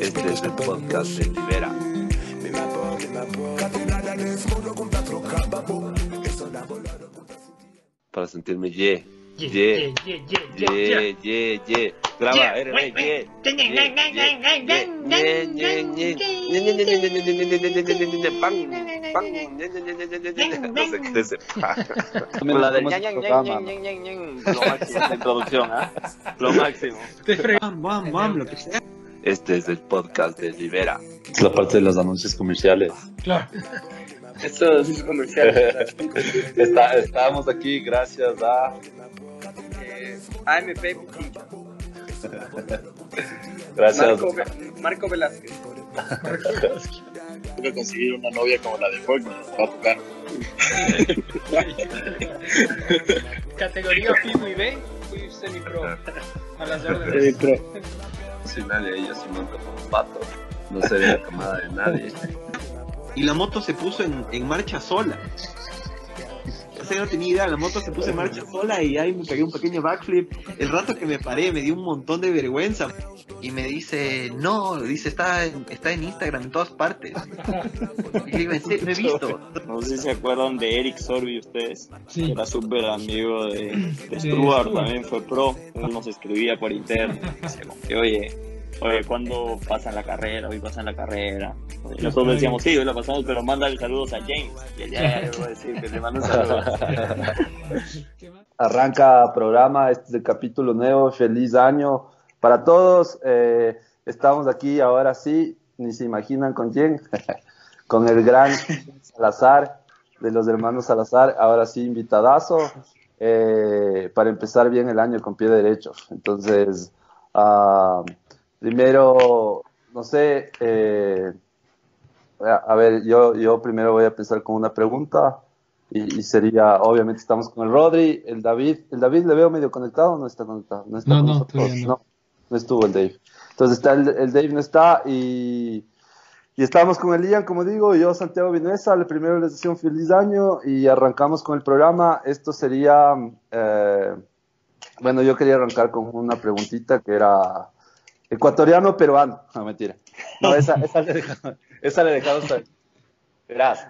Este es el podcast de Libera. Para sentirme ye. Ye, ye, ye, ye, ye. Graba, RB, ye. No sé qué es La del. Lo máximo de introducción, ¿ah? Lo máximo. Bam, bam, bam, lo que sea. Este es el podcast de Libera. Es la parte de los anuncios comerciales. Claro. Esto es comercial. Está, estamos aquí gracias a... Eh, AMP. Gracias. Marco, Ve- Marco Velázquez. Tengo que conseguir una novia como la de Fortnite, va a tocar. Categoría y B, fui semi-pro. A las órdenes. No soy nadie, yo soy monto como pato. No seré la camada de nadie. y la moto se puso en, en marcha sola. Sea, no tenía idea, la moto se puso en marcha sola y ahí me pegué un pequeño backflip. El rato que me paré me dio un montón de vergüenza. Y me dice, no, dice, está en, está en Instagram en todas partes. Y le digo, "¿En serio? no he visto. No sé si se acuerdan de Eric Sorby ustedes. Sí. Era súper amigo de, de Stuart, también fue pro. Él nos escribía por interno. Decía como que, oye, oye, ¿cuándo pasan la carrera? Hoy pasan la carrera. Y nosotros decíamos, sí, hoy la pasamos, pero mándale saludos a James. Y ya, ya, voy a decir que le mando un saludo. Arranca programa, este es el capítulo nuevo, feliz año para todos. Eh, estamos aquí ahora sí, ni se imaginan con quién, con el gran Salazar, de los hermanos Salazar, ahora sí invitadazo, eh, para empezar bien el año con pie derecho. Entonces, ah, primero, no sé, eh, a, ver, yo, yo primero voy a pensar con una pregunta. Y, y sería, obviamente estamos con el Rodri, el David. ¿El David le veo medio conectado o no está conectado? No, está No, con no, nosotros. no. no estuvo el Dave. Entonces está el, el Dave no está y, y estamos con el Ian, como digo, y yo Santiago Vinuesa. Le primero les deseo un feliz año y arrancamos con el programa. Esto sería, eh, bueno, yo quería arrancar con una preguntita que era ecuatoriano peruano. No, mentira. No, esa, esa le dejamos, esa le dejamos a- Verás.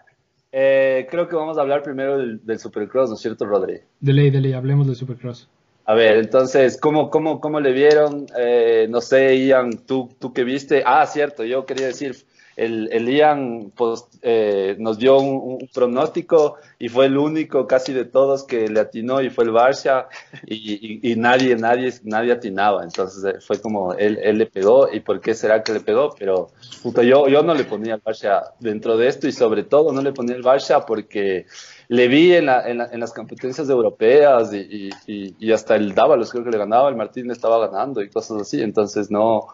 Eh, creo que vamos a hablar primero del, del Supercross, ¿no es cierto, Rodri? De ley, de ley, hablemos de Supercross. A ver, entonces, ¿cómo, cómo, cómo le vieron? Eh, no sé, Ian, ¿tú, tú qué viste? Ah, cierto, yo quería decir, el, el Ian pues, eh, nos dio un, pronóstico y fue el único casi de todos que le atinó y fue el Barça y, nadie, nadie, nadie atinaba. Entonces eh, fue como él, él le pegó y por qué será que le pegó, pero yo, yo no le ponía al Barça dentro de esto y sobre todo no le ponía el Barça porque le vi en, la- en, la- en las competencias europeas y- y hasta el Dávalos creo que le ganaba, el Martín estaba ganando y cosas así, entonces no,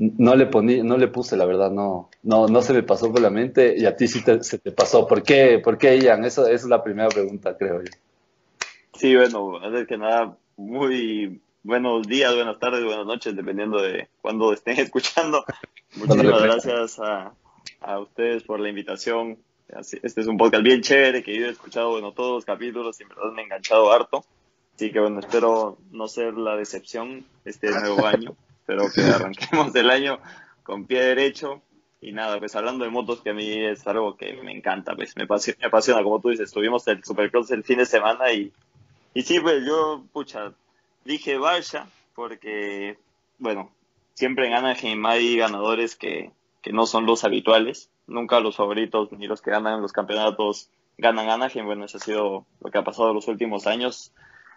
no le poní, no le puse la verdad, no, no, no se me pasó por la mente y a ti sí te- se te pasó. ¿Por qué, por qué Ian? Esa es la primera pregunta, creo yo. Sí, bueno, antes que nada, muy buenos días, buenas tardes, buenas noches, dependiendo de cuándo estén escuchando. Muchísimas gracias a, a ustedes por la invitación. Este es un podcast bien chévere que yo he escuchado, bueno, todos los capítulos y en verdad me he enganchado harto. Así que bueno, espero no ser la decepción este nuevo año. Espero que arranquemos el año con pie derecho. Y nada, pues hablando de motos, que a mí es algo que me encanta, pues me apasiona, me apasiona como tú dices, tuvimos el Supercross el fin de semana y y sí, pues yo, pucha, dije Barça porque, bueno, siempre en Anaheim hay ganadores que, que no son los habituales. Nunca los favoritos ni los que ganan los campeonatos ganan Anaheim. Bueno, eso ha sido lo que ha pasado los últimos años.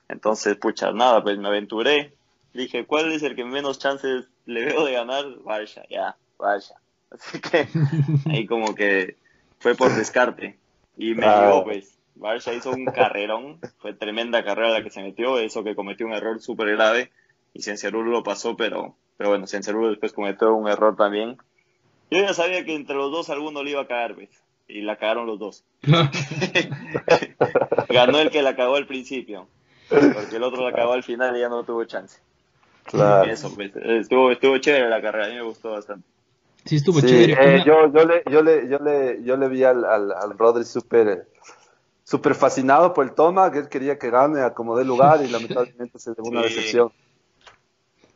Entonces, pucha, nada, pues me aventuré. Dije, ¿cuál es el que menos chances le veo de ganar? Barça, ya, Barça. Así que ahí como que fue por descarte. Y me Ah. llegó, pues. Barça hizo un carrerón, fue tremenda carrera la que se metió, eso que cometió un error súper grave y Ciancerulo lo pasó, pero, pero bueno, Ciancerulo después cometió un error también. Yo ya sabía que entre los dos alguno le iba a cagar, ¿ves? Y la cagaron los dos. Ganó el que la cagó al principio, porque el otro la cagó al final y ya no tuvo chance. Claro. Eso, pues, estuvo, estuvo chévere la carrera, a mí me gustó bastante. Sí, estuvo Sí, chévere. eh, yo, yo, le, yo, le, yo, le, yo le vi al, al, al Rodri súper súper fascinado por el toma, que él quería que gane, acomodé lugar y lamentablemente se llevó una decepción.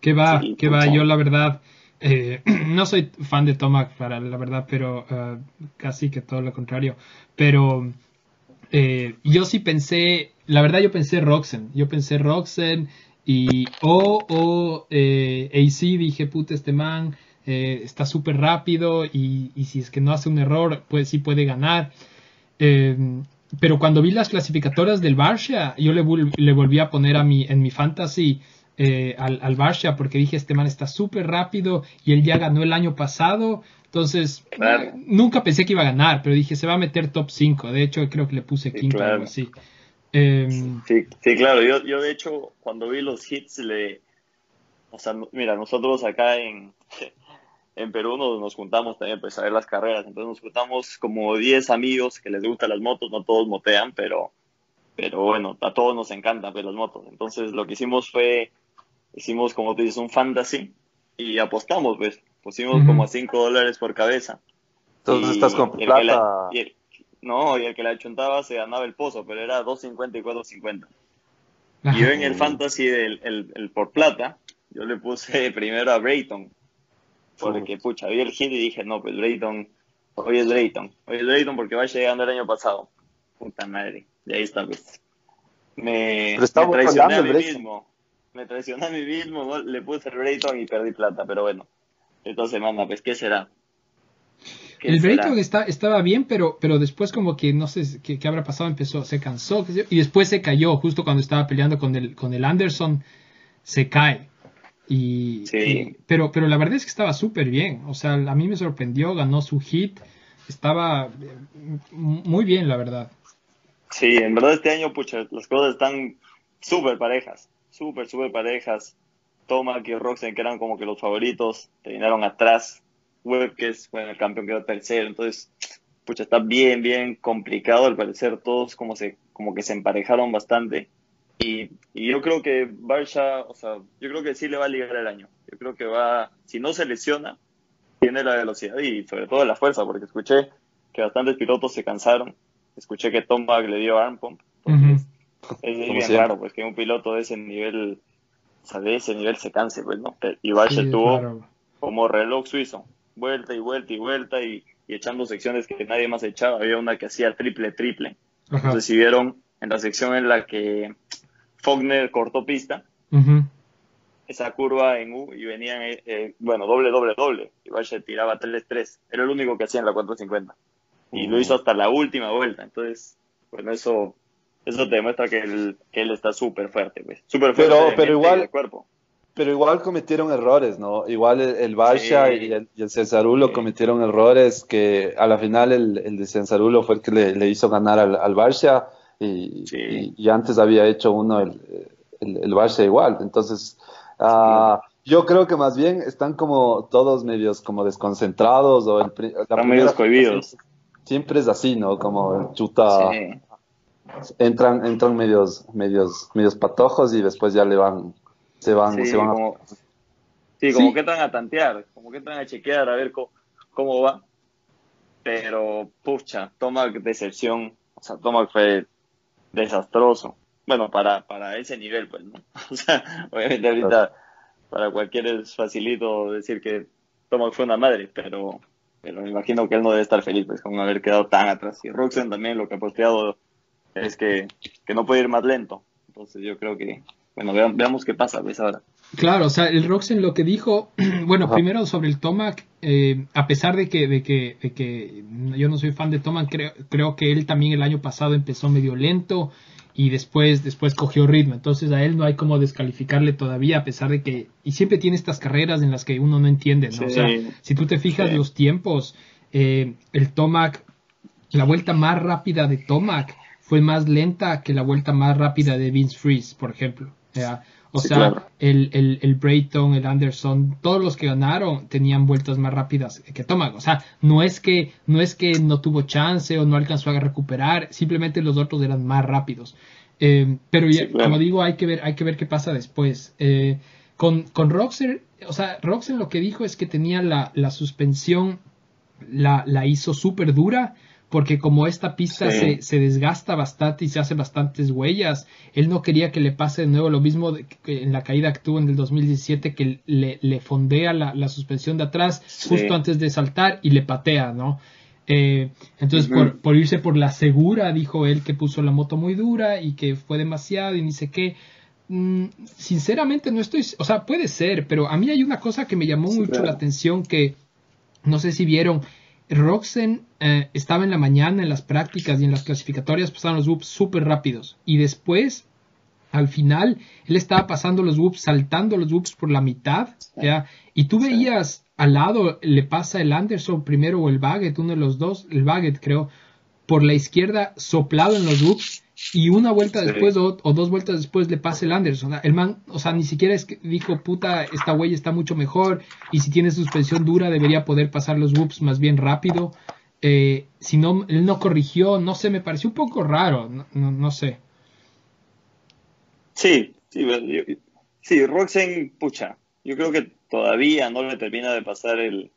¿Qué va? ¿Qué va? Yo la verdad... Eh, no soy fan de Tomac, para la verdad, pero uh, casi que todo lo contrario. Pero eh, yo sí pensé, la verdad yo pensé Roxen, yo pensé Roxen y o, o eh, AC dije, puta, este man eh, está súper rápido y, y, si es que no hace un error, pues sí puede ganar. Eh, pero cuando vi las clasificatorias del Barcia, yo le, le volví a poner a mi, en mi fantasy eh, al, al Barcia porque dije, este man está súper rápido y él ya ganó el año pasado. Entonces, Claro. nunca pensé que iba a ganar, pero dije, se va a meter top 5. De hecho, creo que le puse Sí, quinto o algo así. Em, Sí, sí, claro, yo, yo de hecho cuando vi los hits le... O sea, mira, nosotros acá en, en Perú nos, nos juntamos también pues a ver las carreras, entonces nos juntamos como 10 amigos que les gustan las motos, no todos motean, pero, pero bueno, a todos nos encantan pues, las motos. Entonces lo que hicimos fue, hicimos como tú dices, un fantasy y apostamos pues, pusimos Ujú. como a 5 dólares por cabeza. Entonces Y estás con plata. el- no, y el que la chuntaba se ganaba el pozo, pero era 2.50 y 4.50. Y yo en el fantasy del el, el por plata, yo le puse primero a Brayton. Porque, pucha, vi el hit y dije, no, pues Brayton, hoy es Brayton. Hoy es Brayton porque va llegando el año pasado. Puta madre. Y ahí está, pues. Me, Pero está me traicioné a mí Brayton. mismo. Me traicioné a mí mismo, ¿no? le puse el Brayton y perdí plata, pero bueno. Esta semana, pues, ¿qué será? ¿Qué El? Brayton está, estaba bien, pero, pero después como que no sé qué, qué habrá pasado, empezó, se cansó y después se cayó justo cuando estaba peleando con el, con el Anderson, se cae. Y, Sí. y- pero, pero la verdad es que estaba súper bien. O sea, a mí me sorprendió, ganó su hit, estaba eh, muy bien, la verdad. Sí, en verdad este año, pucha, las cosas están súper parejas, súper, súper parejas. Tomac y Roxen, que eran como que los favoritos, terminaron atrás. Webb, que es, bueno, el campeón quedó tercero. Entonces, pucha, está bien, bien complicado. Al parecer, todos como, se, como que se emparejaron bastante. Y, y yo creo que Barsha, o sea, yo creo que sí le va a ligar el año. Yo creo que va, si no se lesiona, tiene la velocidad y sobre todo la fuerza, porque escuché que bastantes pilotos se cansaron. Escuché que Tomac le dio arm pump. Entonces, es bien raro, pues que un piloto de ese nivel, o sea, de ese nivel se canse, pues, ¿no? Y Barsha Sí, tuvo claro. como reloj suizo, vuelta y vuelta y vuelta y, y echando secciones que nadie más echaba. Había una que hacía triple, triple. Ajá. Entonces, si vieron en la sección en la que Faulkner cortó pista, Ujú. esa curva en U y venían, eh, eh, bueno, doble, doble, doble. Y Barsha tiraba 3-3. Era el único que hacía en la 450. Y lo hizo hasta la última vuelta. Entonces, bueno, eso, eso te demuestra que él, que él está súper fuerte, pues. Súper fuerte. Pero- pero igual- de cuerpo. Pero igual cometieron errores, ¿no? Igual el, el Barsha Sí. y el, y el Cesarulo Sí. cometieron errores que a la final el, el de Cesarulo fue el que le, le hizo ganar al, al Barsha y, Sí. y- y antes había hecho uno el, el, el Barsha igual. Entonces, ah, yo creo que más bien están como todos medios como desconcentrados o el, Están medios cohibidos. Siempre es así, ¿no? Como chuta, Sí. entran, entran medios, medios, medios patojos y después ya le van, se van, Sí, se van a como, sí, como Sí. que entran a tantear, como que entran a chequear a ver cómo, cómo va. Pero, pucha, Tomac decepción, o sea, Tomac fue desastroso. Bueno, para, para ese nivel, pues, ¿no? O sea, obviamente ahorita para cualquiera es facilito decir que Tomac fue una madre, pero, pero me imagino que él no debe estar feliz, pues, con haber quedado tan atrás. Y Roxen también lo que ha posteado es que, que no puede ir más lento. Entonces yo creo que, bueno, veam- veamos qué pasa, pues, ahora. Claro, o sea, el Roxen lo que dijo, bueno, Ajá. primero sobre el Tomac, eh, a pesar de que, de que, de que yo no soy fan de Tomac, creo, creo que él también el año pasado empezó medio lento y después, después cogió ritmo. Entonces a él no hay como descalificarle todavía, a pesar de que, y siempre tiene estas carreras en las que uno no entiende, ¿no? O sea, si tú te fijas Sí. los tiempos, eh, el Tomac, la vuelta más rápida de Tomac fue más lenta que la vuelta más rápida de Vince Freeze, por ejemplo. Ya, O Sí, sea, claro. el, el, el Brayton, el Anderson, todos los que ganaron tenían vueltas más rápidas que Tomac. O sea, no es que, no es que no tuvo chance o no alcanzó a recuperar, simplemente los otros eran más rápidos. Eh, pero ya, Sí, claro. como digo, hay que ver, hay que ver qué pasa después. Eh, con, con Roxer, o sea, Roxer lo que dijo es que tenía la, la suspensión, la, la hizo súper dura porque como esta pista se, se, desgasta bastante y se hace bastantes huellas, él no quería que le pase de nuevo lo mismo que en la caída que tuvo en el 2017, que le, le fondea la, la, suspensión de atrás justo antes de saltar y le patea, ¿no? Eh, entonces, por, por, irse por la segura, dijo él que puso la moto muy dura y que fue demasiado y ni sé qué. Mm, sinceramente no estoy, o sea, puede ser, pero a mí hay una cosa que me llamó mucho la atención que no sé si vieron, Roxen eh, estaba en la mañana en las prácticas y en las clasificatorias pasaban los whoops súper rápidos. Y después al final él estaba pasando los whoops, saltando los whoops por la mitad, ¿ya? Y tú veías al lado le pasa el Anderson primero o el Baggett, uno de los dos, el Baggett creo, por la izquierda soplado en los loops y una vuelta después o, dos vueltas después le pasa el Anderson. El man, o sea, ni siquiera es que dijo, puta, esta huella está mucho mejor y si tiene suspensión dura debería poder pasar los whoops más bien rápido. Eh, si no, él no corrigió, no sé, me pareció un poco raro, no, no, sé. Sí, sí, sí, Roxen, pucha, yo creo que todavía no le termina de pasar el,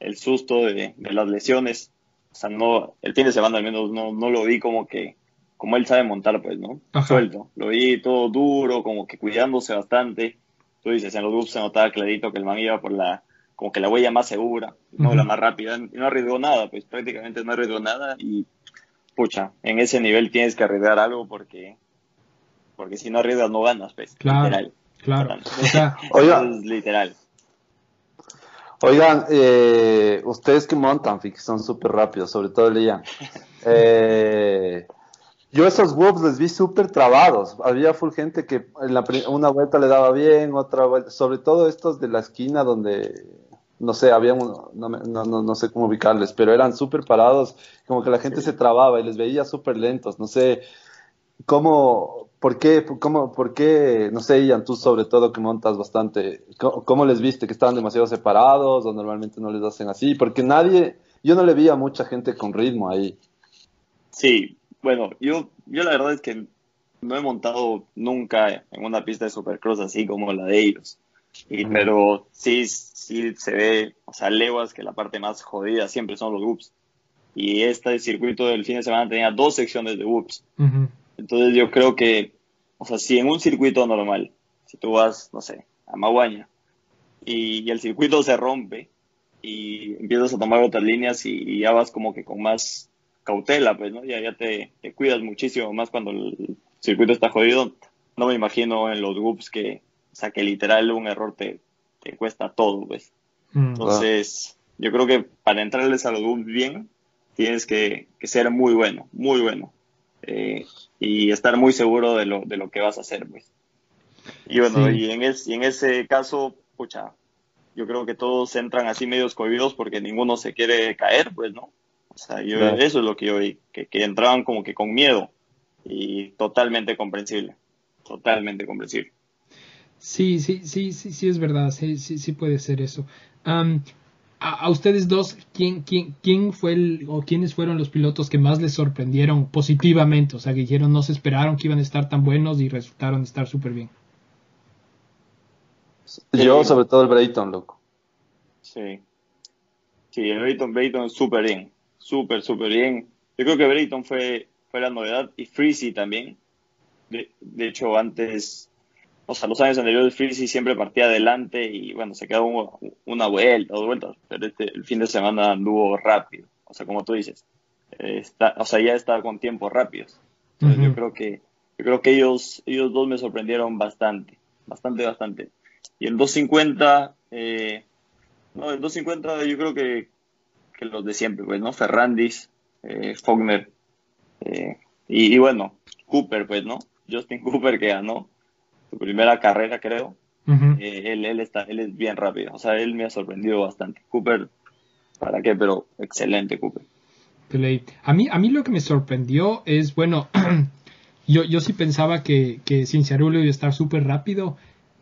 el susto de, las lesiones. O sea, no, el fin de semana al menos no, no lo vi como que, como él sabe montar, pues, ¿no? Suelto. Lo vi todo duro, como que cuidándose bastante. Tú dices, en los grupos se notaba clarito que el man iba por la, como que la huella más segura, no la más rápida. Y no arriesgó nada, pues prácticamente no arriesgó nada. Y, pucha, en ese nivel tienes que arriesgar algo porque, porque si no arriesgas no ganas, pues. Claro. Literal. Claro. O sea, es literal. Oigan, eh, ustedes que montan, que son súper rápidos, sobre todo el Ian. Eh, yo esos Wolves les vi súper trabados. Había full gente que en la una vuelta le daba bien, otra vuelta, sobre todo estos de la esquina donde, no sé, había no, no, no, no sé cómo ubicarles, pero eran súper parados, como que la gente se trababa y les veía súper lentos. No sé, ¿Cómo, por qué, cómo, por qué, no sé, Ian, tú sobre todo que montas bastante, ¿cómo, les viste que estaban demasiado separados o normalmente no les hacen así? Porque nadie, yo no le vi a mucha gente con ritmo ahí. Sí, bueno, yo, yo la verdad es que no he montado nunca en una pista de supercross así como la de ellos. Y, Pero sí, sí se ve, o sea, leguas que la parte más jodida siempre son los whoops. Y este circuito del fin de semana tenía dos secciones de whoops. Entonces yo creo que, o sea, si en un circuito normal, si tú vas, no sé, a Maguaña y, el circuito se rompe y empiezas a tomar otras líneas y, ya vas como que con más cautela, pues, ¿no? Ya, ya te, cuidas muchísimo más cuando el circuito está jodido. No me imagino en los whoops que, o sea, que literal un error te, te cuesta todo, pues. Mm. Entonces, yo creo que para entrarles a los whoops bien, tienes que, que ser muy bueno, muy bueno. Eh, y estar muy seguro de lo, de lo que vas a hacer, pues. Y bueno, y, en es, y en ese caso, pucha, yo creo que todos entran así medios cohibidos porque ninguno se quiere caer, pues, ¿no? O sea, yo, eso es lo que yo vi, que, que entraban como que con miedo y totalmente comprensible, totalmente comprensible. Sí, sí, sí, sí, sí es verdad, sí, sí, sí puede ser eso a, ustedes dos, ¿quién, quién, quién fue el, o quiénes fueron los pilotos que más les sorprendieron positivamente? O sea, que dijeron no se esperaron que iban a estar tan buenos y resultaron estar súper bien. Yo, sobre todo el Brayton, loco. Sí. Sí, el Brayton, Brayton súper bien. Súper, súper bien. Yo creo que Brayton fue, fue la novedad y Freezy también. De, de hecho, antes o sea, los años anteriores Freezy siempre partía adelante y bueno, se quedó una vuelta, dos vueltas, pero este, el fin de semana anduvo rápido, o sea, como tú dices, está, o sea, ya está con tiempos rápidos. Entonces yo creo que, yo creo que ellos, ellos dos me sorprendieron bastante, bastante, bastante. Y en 250, eh, no, en 250 yo creo que, que los de siempre, pues, ¿no? Ferrandis, eh, Fogner, eh, y, y bueno, Cooper, pues, ¿no? Justin Cooper que ganó primera carrera, creo. Eh, él, él, está, él es bien rápido. O sea, él me ha sorprendido bastante. Cooper, ¿para qué? Pero excelente, Cooper. A mí, a mí lo que me sorprendió es, bueno, yo, yo sí pensaba que, que Cinciarulo iba a estar súper rápido,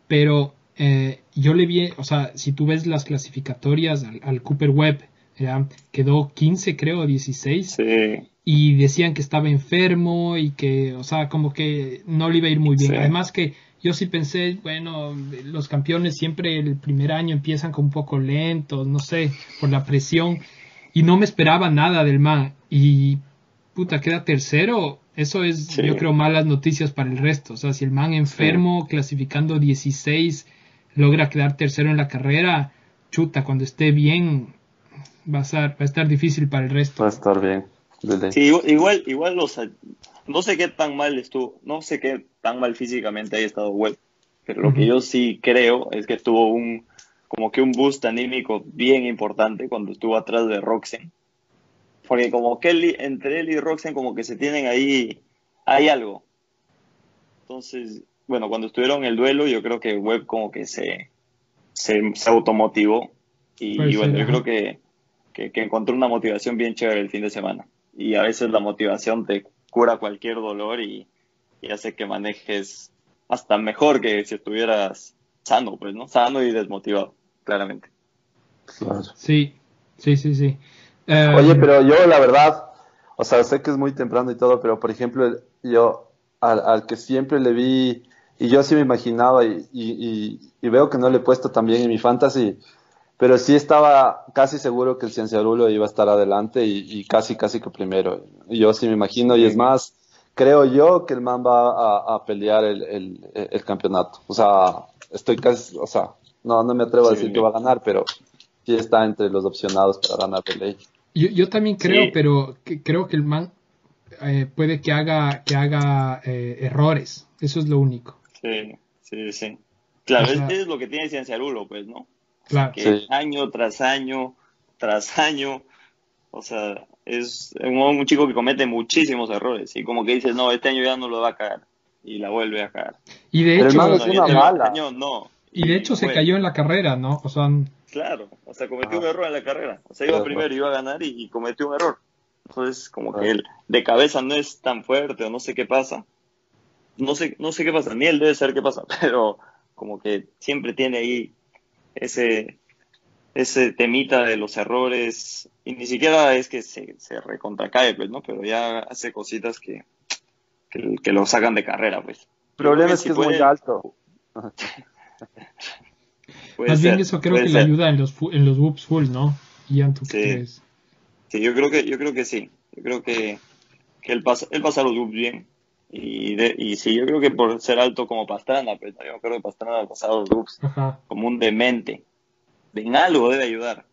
pero eh, yo le vi, o sea, si tú ves las clasificatorias al, Cooper Webb, quedó 15, creo, 16. Sí. Y decían que estaba enfermo y que, o sea, como que no le iba a ir muy bien. Además que yo sí pensé, bueno, los campeones siempre el primer año empiezan con un poco lentos, no sé, por la presión. y no me esperaba nada del man. Y puta, queda tercero. Eso es, yo creo, malas noticias para el resto. O sea, si el man enfermo, clasificando 16, logra quedar tercero en la carrera, chuta, cuando esté bien, va a estar, va a estar difícil para el resto. Va a estar bien. Sí, igual, igual, los, no sé qué tan mal estuvo, no sé qué tan mal físicamente haya estado Webb, pero lo que yo sí creo es que tuvo un, como que un boost anímico bien importante cuando estuvo atrás de Roxen. Porque como que entre él y Roxen como que se tienen ahí, hay algo. Entonces, bueno, cuando estuvieron en el duelo yo creo que Webb como que se, se, automotivó y, bueno, yo creo que, que, que encontró una motivación bien chévere el fin de semana y a veces la motivación te cura cualquier dolor y, hace que manejes hasta mejor que si estuvieras sano, pues, ¿no? Sano y desmotivado, claramente. Sí, sí, sí, sí. Oye, em, pero yo la verdad, o sea, sé que es muy temprano y todo, pero por ejemplo, yo al, que siempre le vi, y yo así me imaginaba, y, y, y, veo que no le he puesto también en mi fantasy, pero sí estaba casi seguro que el Cienciarulo iba a estar adelante y, casi, casi que primero. Yo sí me imagino, y es más, creo yo que el man va a, pelear el, el, campeonato. O sea, estoy casi, o sea, no, no me atrevo a decir que va a ganar, pero sí está entre los opcionados para ganar el ley. Yo, yo también creo, pero creo que el man eh, puede que haga, que haga eh, errores. Eso es lo único. Sí, sí, sí. Claro, es, lo que tiene Cienciarulo, pues, ¿no? Que año tras año, tras año, o sea, es un, chico que comete muchísimos errores y como que dices, no, este año ya no lo va a caer y la vuelve a caer. Y de hecho, no, Y de hecho se cayó en la carrera, ¿no? O sea, claro, o sea, cometió un error en la carrera. O sea, iba primero, iba a ganar y, cometió un error. Entonces, como que él de cabeza no es tan fuerte o no sé qué pasa. No sé, no sé qué pasa, ni él debe saber qué pasa, pero como que siempre tiene ahí ese, ese temita de los errores, y ni siquiera es que se, se recontracae, pues, ¿no? Pero ya hace cositas que, que, lo sacan de carrera, pues. El problema es que es muy alto. Más bien eso creo que le ayuda en los, en los whoops full, ¿no? Ian, ¿tú sí. Sí, yo creo que, yo creo que sí. Yo creo que, que él, pasa, él pasa los whoops bien. Y, de, y sí, yo creo que por ser alto como Pastrana, pero yo creo que Pastrana ha pasado los loops como un demente. En algo debe ayudar.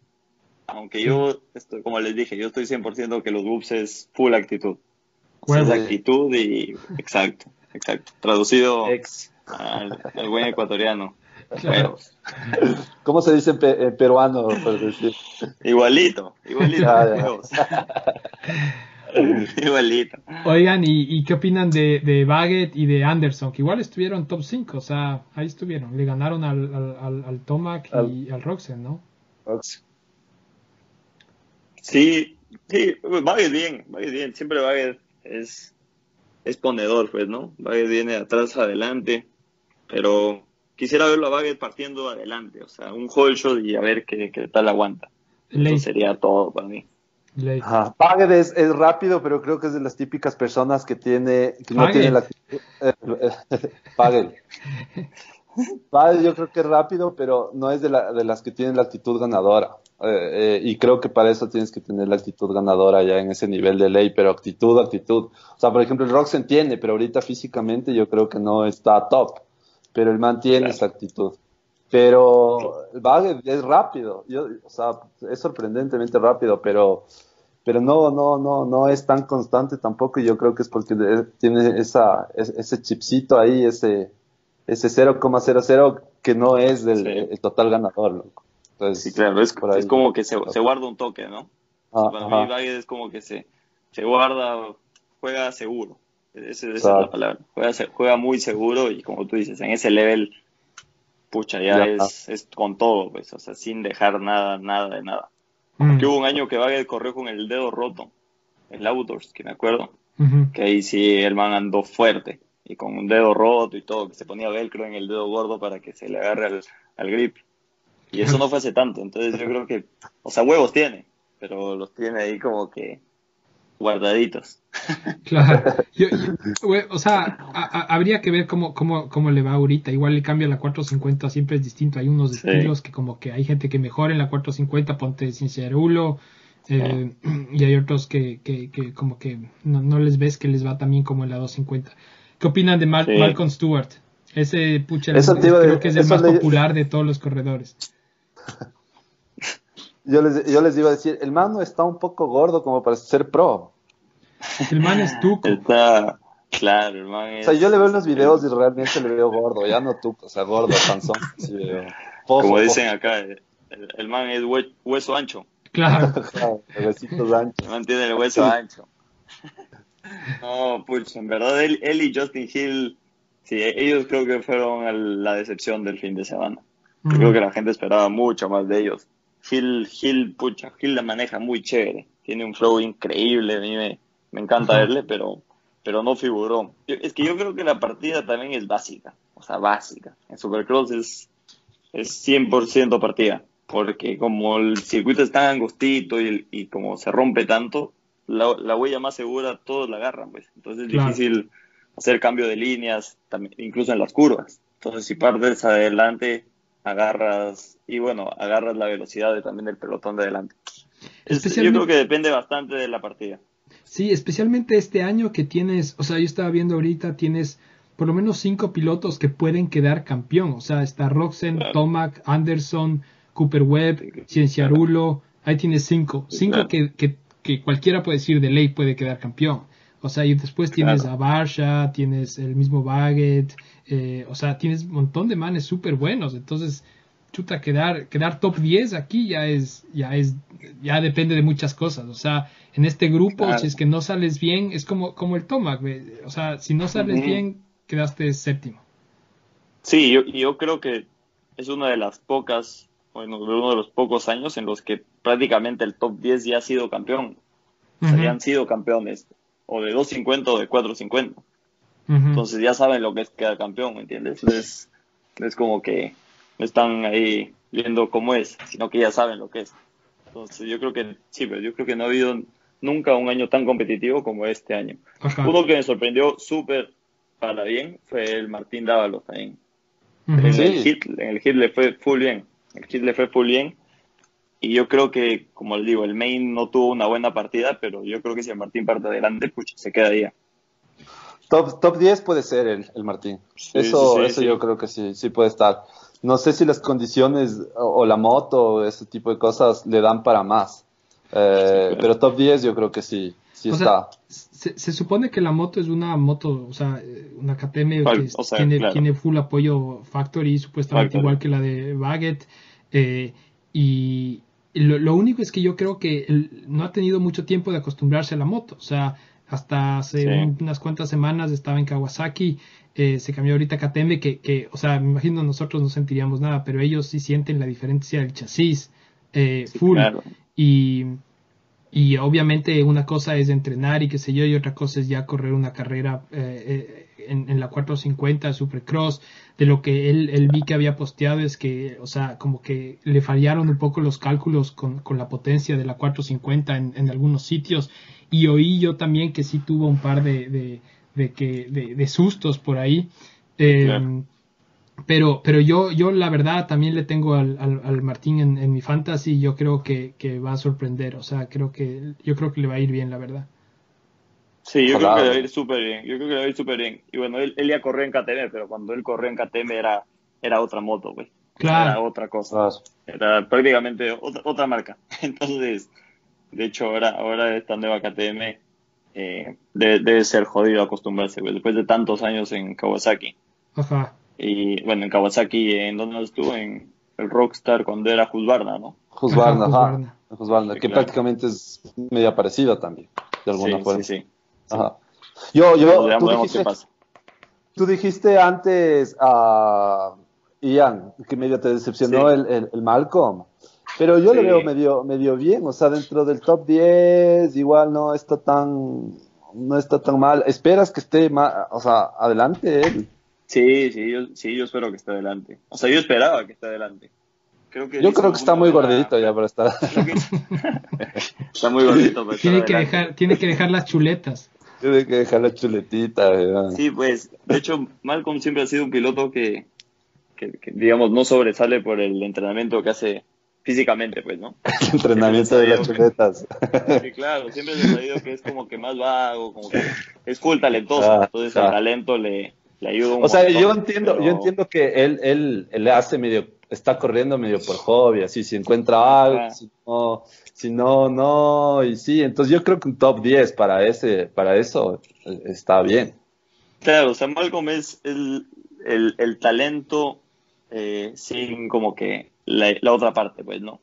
Aunque yo, estoy, como les dije, yo estoy 100% que los loops es full actitud. Es actitud y. Exacto, exacto. Traducido Al, buen ecuatoriano. ¿Cómo se dice en, peruano? Igualito, igualito. Ah, Igualito. Oigan, ¿y, qué opinan de, de Baggett y de Anderson? Que igual estuvieron top 5, o sea, ahí estuvieron. Le ganaron al, al, al, Tomac y al Roxen, ¿no? Sí, sí, Baggett bien, Baggett bien. Siempre Baggett es, es ponedor, pues, ¿no? Baggett viene de atrás adelante, pero quisiera verlo a Baggett partiendo adelante, o sea, un whole shot y a ver qué, qué tal aguanta. Eso sería todo para mí. Ajá. es, rápido, pero creo que es de las típicas personas que tiene, que no tiene la Pagel. yo creo que es rápido, pero no es de, la, de las que tienen la actitud ganadora. Eh, eh, y creo que para eso tienes que tener la actitud ganadora ya en ese nivel de ley, pero actitud, actitud. O sea, por ejemplo, el Rock se entiende, pero ahorita físicamente yo creo que no está top, pero él mantiene esa actitud. Pero el Baggett es rápido, yo, o sea, es sorprendentemente rápido, pero, pero no, no, no, no es tan constante tampoco y yo creo que es porque tiene esa, ese chipcito ahí, ese, ese 0,00 que no es del el total ganador, loco. Entonces, sí, claro, es, es como que se, se, guarda un toque, ¿no? Ah, para mí Baggett es como que se, se guarda, juega seguro. Esa, es la palabra. Juega, juega muy seguro y como tú dices, en ese level pucha, ya, es, es, con todo, pues, o sea, sin dejar nada, nada de nada. Mm. hubo un año que Bagel corrió con el dedo roto, el Outdoors, que me acuerdo, que ahí sí el man andó fuerte, y con un dedo roto y todo, que se ponía velcro en el dedo gordo para que se le agarre al, al grip. Y eso no fue hace tanto, entonces yo creo que, o sea, huevos tiene, pero los tiene ahí como que guardaditos. Claro. o sea, habría que ver cómo, cómo, cómo le va ahorita. Igual le cambia la 450, siempre es distinto. Hay unos estilos que como que hay gente que mejora en la 450, ponte Cinciarulo, Eh, y hay otros que, que, que como que no, no, les ves que les va también como en la 250. ¿Qué opinan de Malcolm Stewart? Ese pucha, creo que es el más popular de todos los corredores. Yo les, yo les iba a decir, el man no está un poco gordo como para ser pro. El man es tuco. Está, claro, el man es... O sea, yo le veo en los videos y realmente le veo gordo, ya no tuco, o sea, gordo, panzón. como dicen acá, el, man es hueso ancho. Claro. claro huesitos anchos. El man tiene el hueso ancho. No, pues en verdad él, él, y Justin Hill, sí, ellos creo que fueron la decepción del fin de semana. Creo que la gente esperaba mucho más de ellos. Hill, Hill, pucha, Hill la maneja muy chévere. Tiene un flow increíble, a mí me, encanta verle, pero, pero no figuró. Es que yo creo que la partida también es básica, o sea, básica. En Supercross es, es 100% partida, porque como el circuito es tan angostito y, y como se rompe tanto, la, huella más segura todos la agarran, pues. Entonces es difícil hacer cambio de líneas, también, incluso en las curvas. Entonces si partes adelante, agarras, y bueno, agarras la velocidad de, también del pelotón de adelante. Yo creo que depende bastante de la partida. Sí, especialmente este año que tienes, o sea, yo estaba viendo ahorita, tienes por lo menos cinco pilotos que pueden quedar campeón. O sea, está Roxen, Tomac, Anderson, Cooper Webb, Cienciarulo. Ahí tienes cinco. Cinco que, que, que, cualquiera puede decir de ley puede quedar campeón. O sea, y después tienes a Barsha, tienes el mismo Baggett, eh, o sea, tienes un montón de manes súper buenos. Entonces, chuta, quedar, quedar top 10 aquí ya es, ya es, ya depende de muchas cosas. O sea, en este grupo, si es que no sales bien, es como, como el Tomac, o sea, si no sales bien, quedaste séptimo. Sí, yo, yo creo que es una de las pocas, bueno, uno de los pocos años en los que prácticamente el top 10 ya ha sido campeón. O sea, ya han sido campeones, o de 250 o de 450. Entonces ya saben lo que es quedar campeón, ¿me entiendes? Es, es como que no están ahí viendo cómo es, sino que ya saben lo que es. Entonces yo creo que sí, pero yo creo que no ha habido nunca un año tan competitivo como este año. Uno que me sorprendió súper para bien fue el Martín Dávalos también. en, el hit, en el hit le fue full bien. El hit le fue full bien. Y yo creo que, como le digo, el main no tuvo una buena partida, pero yo creo que si el Martín parte adelante, pues se queda ahí. Top, top 10 puede ser el, el Martín. eso eso yo creo que sí, sí puede estar no sé si las condiciones o, la moto o ese tipo de cosas le dan para más. Eh, pero top 10 yo creo que sí, sí está. se, supone que la moto es una moto, o sea, una KTM que tiene, tiene, full apoyo factory, supuestamente igual que la de Baguette. Eh, y lo, único es que yo creo que no ha tenido mucho tiempo de acostumbrarse a la moto. O sea, hasta hace unas cuantas semanas estaba en Kawasaki eh, se cambió ahorita a KTM, que, que, o sea, me imagino nosotros no sentiríamos nada, pero ellos sí sienten la diferencia del chasis eh, full. Y, y obviamente una cosa es entrenar y qué sé yo, y otra cosa es ya correr una carrera eh, en, en, la 450 Supercross. De lo que él, él, vi que había posteado es que, o sea, como que le fallaron un poco los cálculos con, con la potencia de la 450 en, en, algunos sitios. Y oí yo también que sí tuvo un par de de, que, de, sustos por ahí. Em, pero, pero yo, yo la verdad también le tengo al, al, Martín en, en, mi fantasy, yo creo que, que, va a sorprender, o sea, creo que, yo creo que le va a ir bien, la verdad. Sí, yo creo que le va a ir súper bien, yo creo que le va a ir súper bien. Y bueno, él, él, ya corrió en KTM, pero cuando él corrió en KTM era, era otra moto, güey. Claro. Era otra cosa. Era prácticamente otra, otra marca. Entonces, de hecho, ahora, ahora esta nueva KTM eh, debe, ser jodido acostumbrarse, después de tantos años en Kawasaki. Ajá. Y bueno, en Kawasaki, ¿en dónde estuvo? En el Rockstar cuando era Husqvarna, ¿no? Husqvarna, ajá. Husqvarna, que prácticamente es media parecida también, de alguna forma. Sí, sí. Ajá. Yo, yo, tú dijiste, tú dijiste, antes a Ian que medio te decepcionó el, el, el Malcolm. Pero yo lo veo medio, medio bien, o sea, dentro del top 10 igual no está tan, no está tan mal. ¿Esperas que esté más, o sea, adelante él? Sí, sí, yo, sí, yo espero que esté adelante. O sea, yo esperaba que esté adelante. Creo que yo creo que está muy gordito ya para estar. está muy gordito para tiene que dejar, Tiene que dejar las chuletas. Tiene que dejar las chuletitas. Sí, pues, de hecho, Malcolm siempre ha sido un piloto que, que, que, digamos, no sobresale por el entrenamiento que hace físicamente, pues, ¿no? El entrenamiento de las chuletas. Sí, claro, siempre ha sabido que es como que más vago, como que es full talentoso, ah, entonces el talento le, le ayuda un O sea, yo entiendo, yo entiendo que él, él, él hace medio, está corriendo medio por hobby, así, si encuentra algo, si no, si no, no, y sí, entonces yo creo que un top 10 para ese, para eso eh, está bien. Claro, o sea, Malcolm es el, el, el talento eh, sin como que la, la, otra parte, pues, ¿no?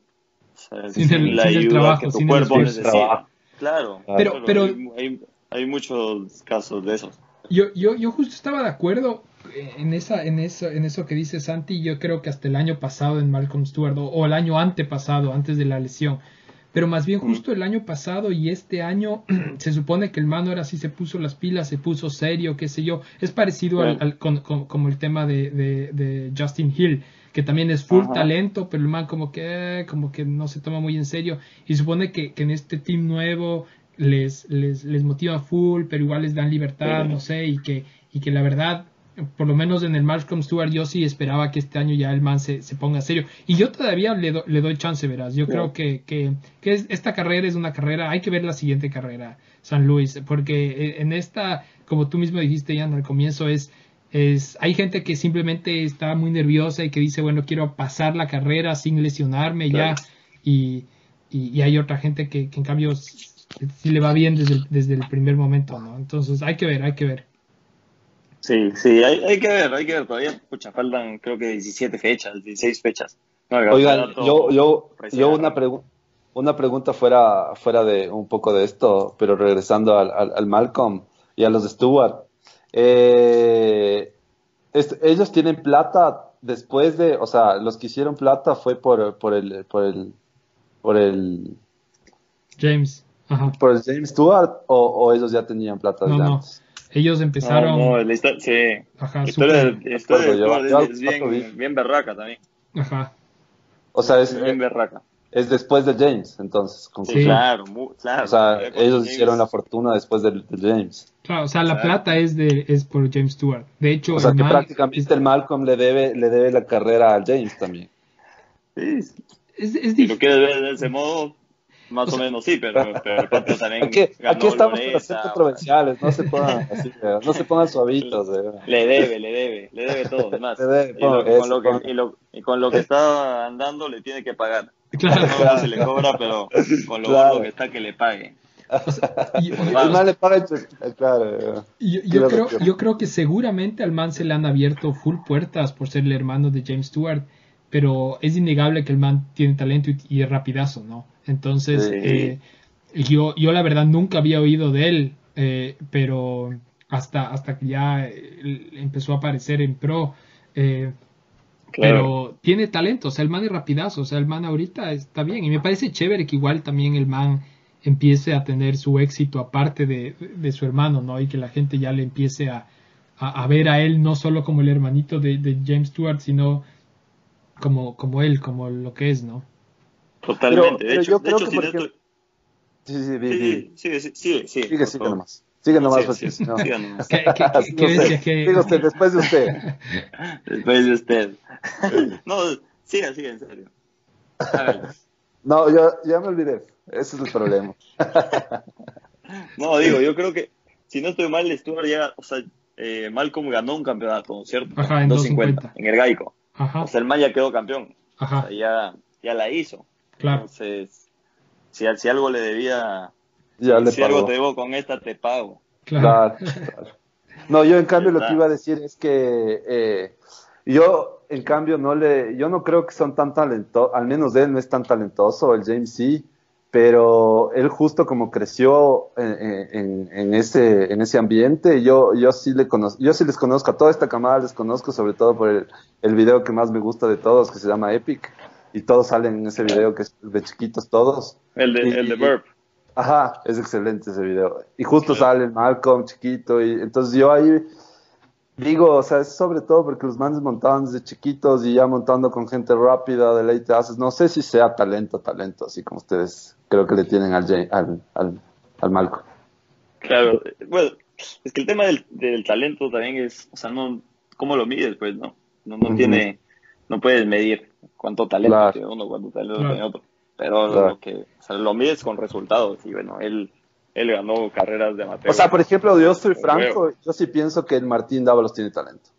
O sin, el, la ayuda trabajo, que tu cuerpo necesita. Claro, pero, pero hay, hay, muchos casos de esos. Yo, yo, yo justo estaba de acuerdo en, esa, en, eso, en eso que dice Santi. Yo creo que hasta el año pasado en Malcolm Stewart, o, o el año antepasado, antes de la lesión, pero más bien justo el año pasado y este año se supone que el mano ahora sí se puso las pilas, se puso serio, qué sé yo. Es parecido al, como el tema de, de, Justin Hill, que también es full talento, pero el man como que, como que no se toma muy en serio. Y supone que, que en este team nuevo les, les, les motiva full, pero igual les dan libertad, no sé, y que, y que la verdad por lo menos en el Malcolm Stewart, yo sí esperaba que este año ya el man se, se ponga serio. Y yo todavía le, le doy chance, verás. Yo creo que, que, que, esta carrera es una carrera, hay que ver la siguiente carrera, San Luis, porque eh, en esta, como tú mismo dijiste, ya al comienzo, es, es, hay gente que simplemente está muy nerviosa y que dice, bueno, quiero pasar la carrera sin lesionarme ya. Y, y, hay otra gente que, que en cambio sí le va bien desde el, desde el primer momento, ¿no? Entonces hay que ver, hay que ver. Sí, sí, hay, hay, que ver, hay que ver. Todavía, pucha, faltan creo que 17 fechas, 16 fechas. Oigan, yo, yo, yo una, una pregunta fuera, fuera de un poco de esto, pero regresando al, al, Malcolm y a los de Stewart. Eh, ellos tienen plata después de, o sea, los que hicieron plata fue por, por el, por el, por el James, Ajá. por el James Stewart o, o ellos ya tenían plata desde antes. Ellos empezaron. No, no, sí. Ajá, historia, de, es, bien, bien berraca también. Ajá. O sea, es. Bien berraca. Es después de James, entonces. sí, claro, claro. O sea, ellos hicieron la fortuna después de, James. Claro, o sea, la plata es de es por James Stewart. De hecho, o sea, que prácticamente el Malcolm le debe le debe la carrera a James también. Sí. Es, es si lo quieres ver de ese modo, más o, menos sí, pero, pero, también aquí, aquí estamos con los controversiales, no se pongan así, no se pongan suavitos. Le debe, le debe, le debe todo, además. y, con lo que, y, lo, y, con lo que está andando le tiene que pagar. Claro, no, se le cobra, pero con lo claro. que está que le pague. y, el man le paga claro. Yo, yo, creo, yo creo que seguramente al man se le han abierto full puertas por ser el hermano de James Stewart, pero es innegable que el man tiene talento y, y es rapidazo, ¿no? Entonces, eh, yo, yo la verdad nunca había oído de él, eh, pero hasta, hasta que ya eh, empezó a aparecer en pro. Pero tiene talento, o sea, el man es rapidazo, o sea, el man ahorita está bien. Y me parece chévere que igual también el man empiece a tener su éxito aparte de, de su hermano, ¿no? Y que la gente ya le empiece a, a, ver a él no solo como el hermanito de, de James Stewart, sino como, como él, como lo que es, ¿no? Totalmente. de hecho, yo creo hecho, que porque... sí, sí, sí, sí, sigue, sigue, sigue, sigue, sigue nomás. Sigue nomás, sí, sí, no. Sigue nomás. ¿Qué, qué, qué, no sé. que... Sigue usted, después de usted. después de usted. no, siga, siga, en serio. No, yo ya me olvidé. Ese es el problema. no, digo, yo creo que, si no estoy mal, Stuart ya, o sea, eh, Malcolm ganó un campeonato, ¿cierto? Ajá, en 250, en el Gaico. Ajá. O sea, el man ya quedó campeón. Ajá. O sea, ya, ya la hizo. Claro. Entonces, si, si algo le debía, ya le si algo te debo con esta, te pago. Claro. claro. No, yo en cambio lo que iba a decir es que eh, yo en cambio no le, yo no creo que son tan talentosos, al menos él no es tan talentoso, el James sí, pero él justo como creció en, en, en, ese, en ese ambiente, yo, yo sí le conozco, yo sí les conozco, a toda esta camada les conozco, sobre todo por el, el video que más me gusta de todos, que se llama Epic y todos salen en ese video que es de chiquitos todos. El de, el de Burp. Ajá, es excelente ese video. Y justo sale Malcolm chiquito y entonces yo ahí digo, o sea, es sobre todo porque los manes montaban desde chiquitos y ya montando con gente rápida, de ley te haces, no sé si sea talento, talento, así como ustedes creo que le tienen al, al, al, al Malcolm. Claro, bueno, es que el tema del, del, talento también es, o sea, no, ¿cómo lo mides? Pues no, no, no uh -huh. tiene, no puedes medir. Cuánto talento tiene uno, cuánto talento tiene otro. Pero lo que lo mides con resultados y bueno, él, él ganó carreras de amateur. O sea, por ejemplo, yo estoy franco, yo sí pienso que el Martín Dávalos tiene talento.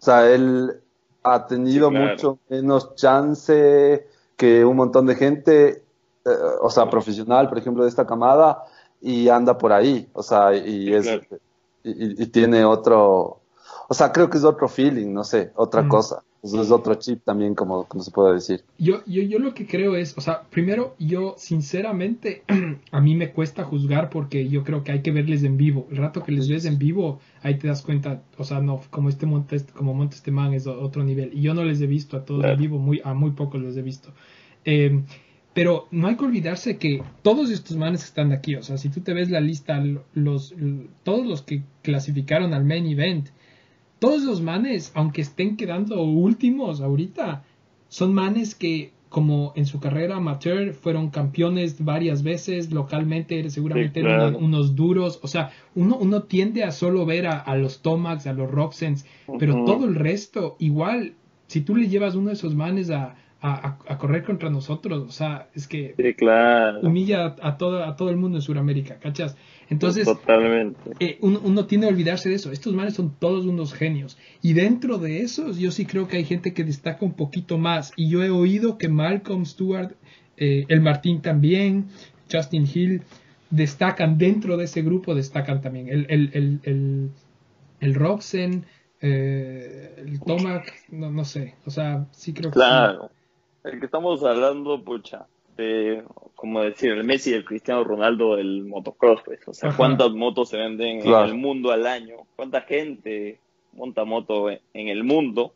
O sea, él ha tenido mucho menos chance que un montón de gente, eh, o sea, profesional, por ejemplo, de esta camada, y anda por ahí, o sea, y, es, y, tiene otro, o sea, creo que es otro feeling, no sé, otra mm. cosa. Es otro chip también, como, como se puede decir. Yo, yo, yo lo que creo es, o sea, primero, yo sinceramente, a mí me cuesta juzgar porque yo creo que hay que verles en vivo. El rato que les ves en vivo, ahí te das cuenta, o sea, no, como este Montes, como Montes Temán es otro nivel. Y yo no les he visto a todos en vivo, muy, a muy pocos les he visto. Eh, pero no hay que olvidarse que todos estos manes están aquí. O sea, si tú te ves la lista, los, todos los que clasificaron al main event, todos los manes, aunque estén quedando últimos ahorita, son manes que como en su carrera amateur fueron campeones varias veces localmente, seguramente eran unos duros, o sea, uno, uno tiende a solo ver a, los Tomax, a los Roxens, pero todo el resto, igual, si tú le llevas uno de esos manes a, a, correr contra nosotros. O sea, es que humilla a todo, a todo el mundo en Sudamérica, ¿cachas? Entonces, eh, uno, tiene que olvidarse de eso. Estos manes son todos unos genios. Y dentro de esos, yo sí creo que hay gente que destaca un poquito más. Y yo he oído que Malcolm Stewart, eh, el Martín también, Justin Hill, destacan dentro de ese grupo, destacan también. El, el, el, el, el Roxen, eh, el Tomac, no, no sé. O sea, sí creo que. Claro. El que estamos hablando, pucha, de, como decir, el Messi y el Cristiano Ronaldo del motocross, pues. O sea, cuántas motos se venden en el mundo al año, cuánta gente monta moto en el mundo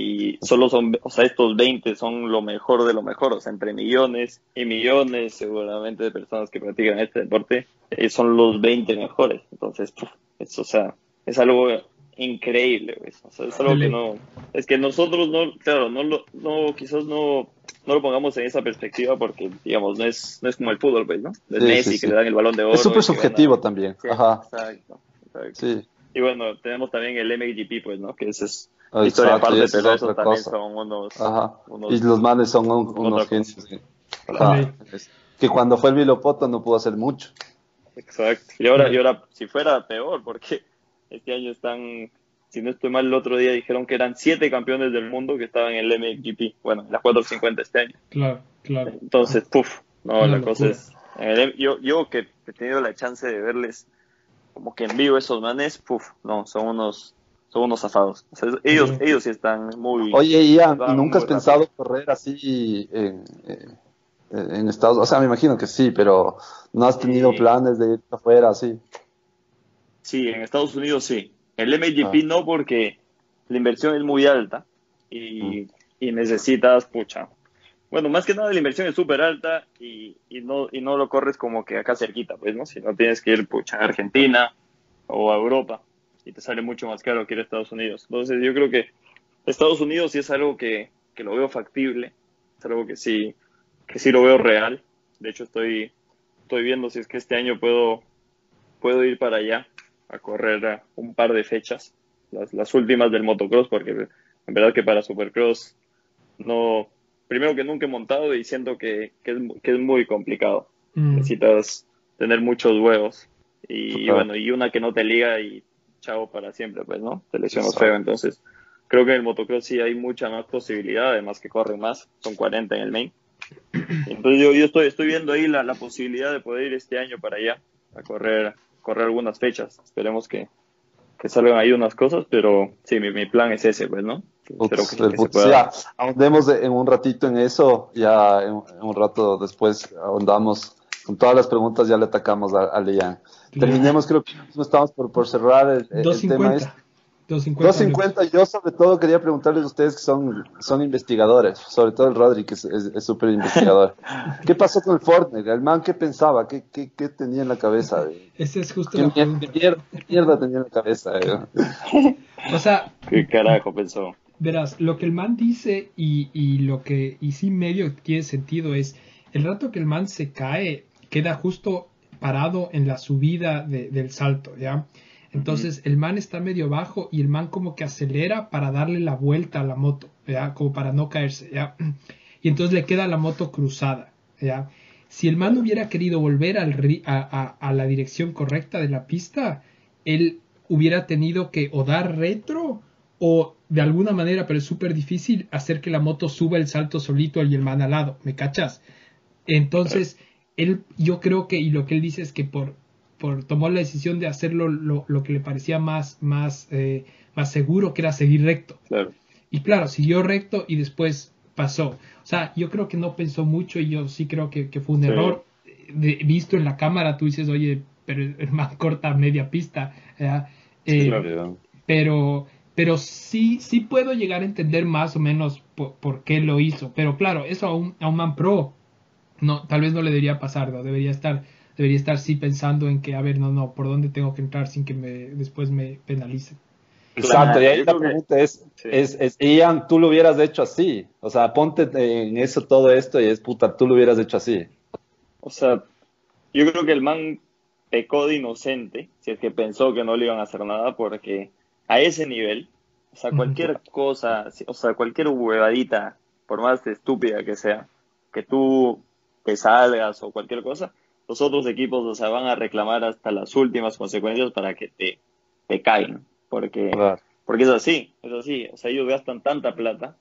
y solo son, o sea, estos 20 son lo mejor de lo mejor, o sea, entre millones y millones seguramente de personas que practican este deporte, eh, son los 20 mejores. Entonces, eso, o sea, es algo increíble, es algo que no, es que nosotros no, claro, no lo, no, quizás no, no lo pongamos en esa perspectiva porque, digamos, no es, no es como el fútbol, pues, ¿no? De Messi que le dan el balón de oro. Es súper subjetivo también, ajá. Exacto, Sí. Y bueno, tenemos también el MXGP, pues, ¿no? Que ese es historia aparte, pero esos también son unos, ajá. y los manes son unos genios. Que cuando fue el Vilopoto no pudo hacer mucho. Exacto. Y ahora, y ahora, si fuera peor, porque este año están, si no estoy mal, el otro día dijeron que eran siete campeones del mundo que estaban en el MXGP. Bueno, en las 450 este año. Claro, claro. Entonces, puff, no, la cosa es. yo, yo que he tenido la chance de verles como que en vivo esos manes, puff, no, son unos son unos zafados. ellos, ellos sí están muy. Oye, Ian, ¿y nunca has pensado correr así en, en, Estados Unidos? O sea, me imagino que sí, pero no has tenido planes de ir afuera así. Sí, en Estados Unidos sí. El MXGP ah. no porque la inversión es muy alta y, mm. y, necesitas, pucha. Bueno, más que nada la inversión es súper alta y, y, no, y no lo corres como que acá cerquita, pues, ¿no? Si no tienes que ir, pucha, a Argentina o a Europa y te sale mucho más caro que ir a Estados Unidos. Entonces yo creo que Estados Unidos sí es algo que, que lo veo factible, es algo que sí, que sí lo veo real. De hecho estoy, estoy viendo si es que este año puedo, puedo ir para allá a correr un par de fechas, las, las últimas del motocross, porque en verdad que para Supercross no, primero que nunca he montado y siento que, que, es, que es, muy complicado. Mm. Necesitas tener muchos huevos y, bueno, y una que no te liga y chao para siempre, pues, ¿no? Te lesionas feo, entonces creo que en el motocross sí hay mucha más posibilidad, además que corren más, son 40 en el main. Entonces yo, yo estoy, estoy viendo ahí la, la posibilidad de poder ir este año para allá a correr correr algunas fechas. Esperemos que, que salgan ahí unas cosas, pero sí, mi, mi plan es ese, pues, ¿no? Espero que, se pueda. ahondemos en un ratito en eso, ya en, un rato después ahondamos con todas las preguntas, ya le atacamos a, a. Terminemos, creo que no estamos por, por cerrar el, el tema. Este. 250. Yo sobre todo quería preguntarles a ustedes que son, son investigadores, sobre todo el Rodri, que es súper investigador. ¿Qué pasó con el Fortnite? ¿El man qué pensaba? ¿Qué, qué, qué tenía en la cabeza? Ese es justo ¿Qué, mierda, tenía en la cabeza? o sea... ¿Qué carajo pensó? Verás, lo que el man dice y, y lo que, y sí medio tiene sentido es, el rato que el man se cae, queda justo parado en la subida del salto, ¿ya? Entonces el man está medio bajo y el man como que acelera para darle la vuelta a la moto. ¿ya? Como para no caerse, ¿ya? Y entonces le queda la moto cruzada, ¿ya? Si el man hubiera querido volver al, a, a, la dirección correcta de la pista, él hubiera tenido que o dar retro o de alguna manera, pero es súper difícil, hacer que la moto suba el salto solito y el man al lado, ¿me cachas? Entonces, él, yo creo que, y lo que él dice es que por, por tomó la decisión de hacerlo lo, lo que le parecía más, más, eh, más seguro, que era seguir recto. Y claro, siguió recto y después pasó. O sea, yo creo que no pensó mucho y yo sí creo que, fue un error. De, visto en la cámara, tú dices, oye, pero es más corta media pista. Eh, pero, pero sí, sí puedo llegar a entender más o menos por, qué lo hizo. Pero claro, eso a un, a un man pro, no, tal vez no le debería pasar, ¿no? Debería estar, debería estar sí pensando en que, a ver, no, no, por dónde tengo que entrar sin que me, después me penalicen. Exacto, y ahí la pregunta es, es, Ian, tú lo hubieras hecho así. O sea, ponte en eso todo esto y es puta, tú lo hubieras hecho así. O sea, yo creo que el man pecó de inocente, si es que pensó que no le iban a hacer nada, porque a ese nivel, o sea, cualquier cosa, o sea, cualquier huevadita, por más estúpida que sea, que tú te salgas o cualquier cosa, los otros equipos, o sea, van a reclamar hasta las últimas consecuencias para que te, te caigan porque, porque es así, es así, o sea, ellos gastan tanta plata.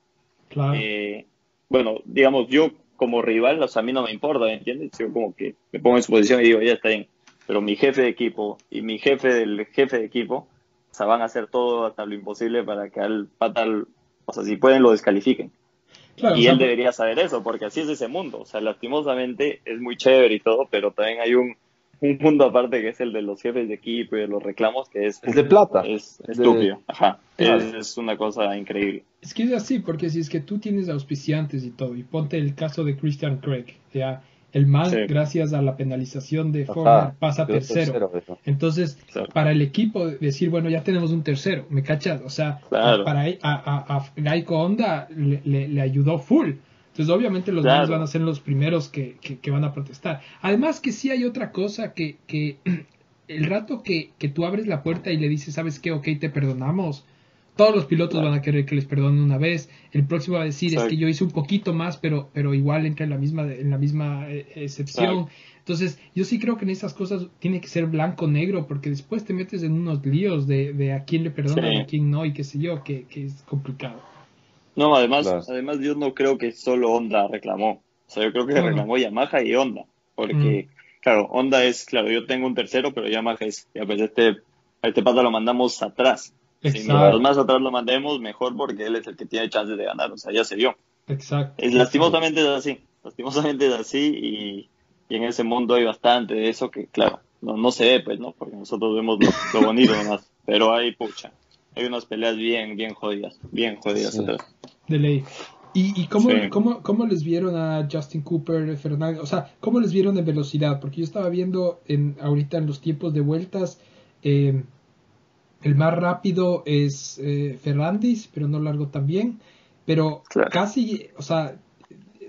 bueno, digamos, yo como rival, o sea, a mí no me importa, ¿me entiendes? Yo como que me pongo en su posición y digo, ya está bien, pero mi jefe de equipo y mi jefe del jefe de equipo, o sea, van a hacer todo hasta lo imposible para que al patal, o sea, si pueden, lo descalifiquen. Y él debería saber eso, porque así es ese mundo. O sea, lastimosamente es muy chévere y todo, pero también hay un, un punto aparte que es el de los jefes de equipo y de los reclamos, que es... Es de plata. Es estúpido, ajá. Es, una cosa increíble. Es que es así, porque si es que tú tienes auspiciantes y todo, y ponte el caso de Christian Craig, ya el mal, gracias a la penalización de Ford, pasa tercero. Entonces, para el equipo decir, bueno, ya tenemos un tercero, ¿me cachas? O sea, para a, a, a Geico Honda le, le ayudó full. Entonces, obviamente los niños van a ser los primeros que, que, van a protestar. Además que sí hay otra cosa que, que el rato que, que, tú abres la puerta y le dices, ¿sabes qué? Ok, te perdonamos. Todos los pilotos van a querer que les perdonen una vez. El próximo va a decir, es que yo hice un poquito más, pero, pero igual entra en la misma, en la misma eh, excepción. Entonces, yo sí creo que en esas cosas tiene que ser blanco-negro, porque después te metes en unos líos de, de a quién le perdonan y a quién no, y qué sé yo, que, que es complicado. No, además, además yo no creo que solo Honda reclamó. O sea, yo creo que reclamó Yamaha y Honda. Porque, mm. claro, Honda es, claro, yo tengo un tercero, pero Yamaha es, ya pues este, este pata lo mandamos atrás. Si los más atrás lo mandemos, mejor porque él es el que tiene chances de ganar. O sea, ya se dio. Exacto. Es, lastimosamente es así. Lastimosamente es así y, y, en ese mundo hay bastante de eso que, claro, no, no se ve, pues, ¿no? Porque nosotros vemos lo, bonito nomás. Pero hay, pucha, hay unas peleas bien, bien jodidas, bien jodidas De ley. ¿Y, y cómo, cómo, cómo, les vieron a Justin Cooper, Fernández? O sea, ¿cómo les vieron en velocidad? Porque yo estaba viendo en, ahorita en los tiempos de vueltas, eh, el más rápido es eh, Fernández, pero no largo también. Pero casi, o sea,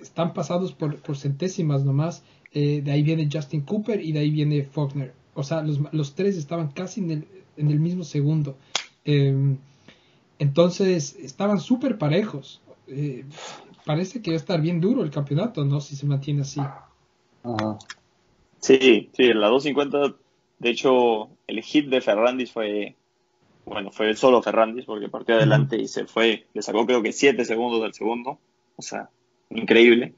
están pasados por, por centésimas nomás. Eh, de ahí viene Justin Cooper y de ahí viene Faulkner. O sea, los, los tres estaban casi en el, en el mismo segundo. Em, entonces estaban súper parejos. Eh, parece que va a estar bien duro el campeonato, ¿no? Si se mantiene así. Sí, sí, en la 250, de hecho, el hit de Ferrandis fue, bueno, fue solo Ferrandis porque partió adelante y se fue, le sacó creo que 7 segundos del segundo, o sea, increíble.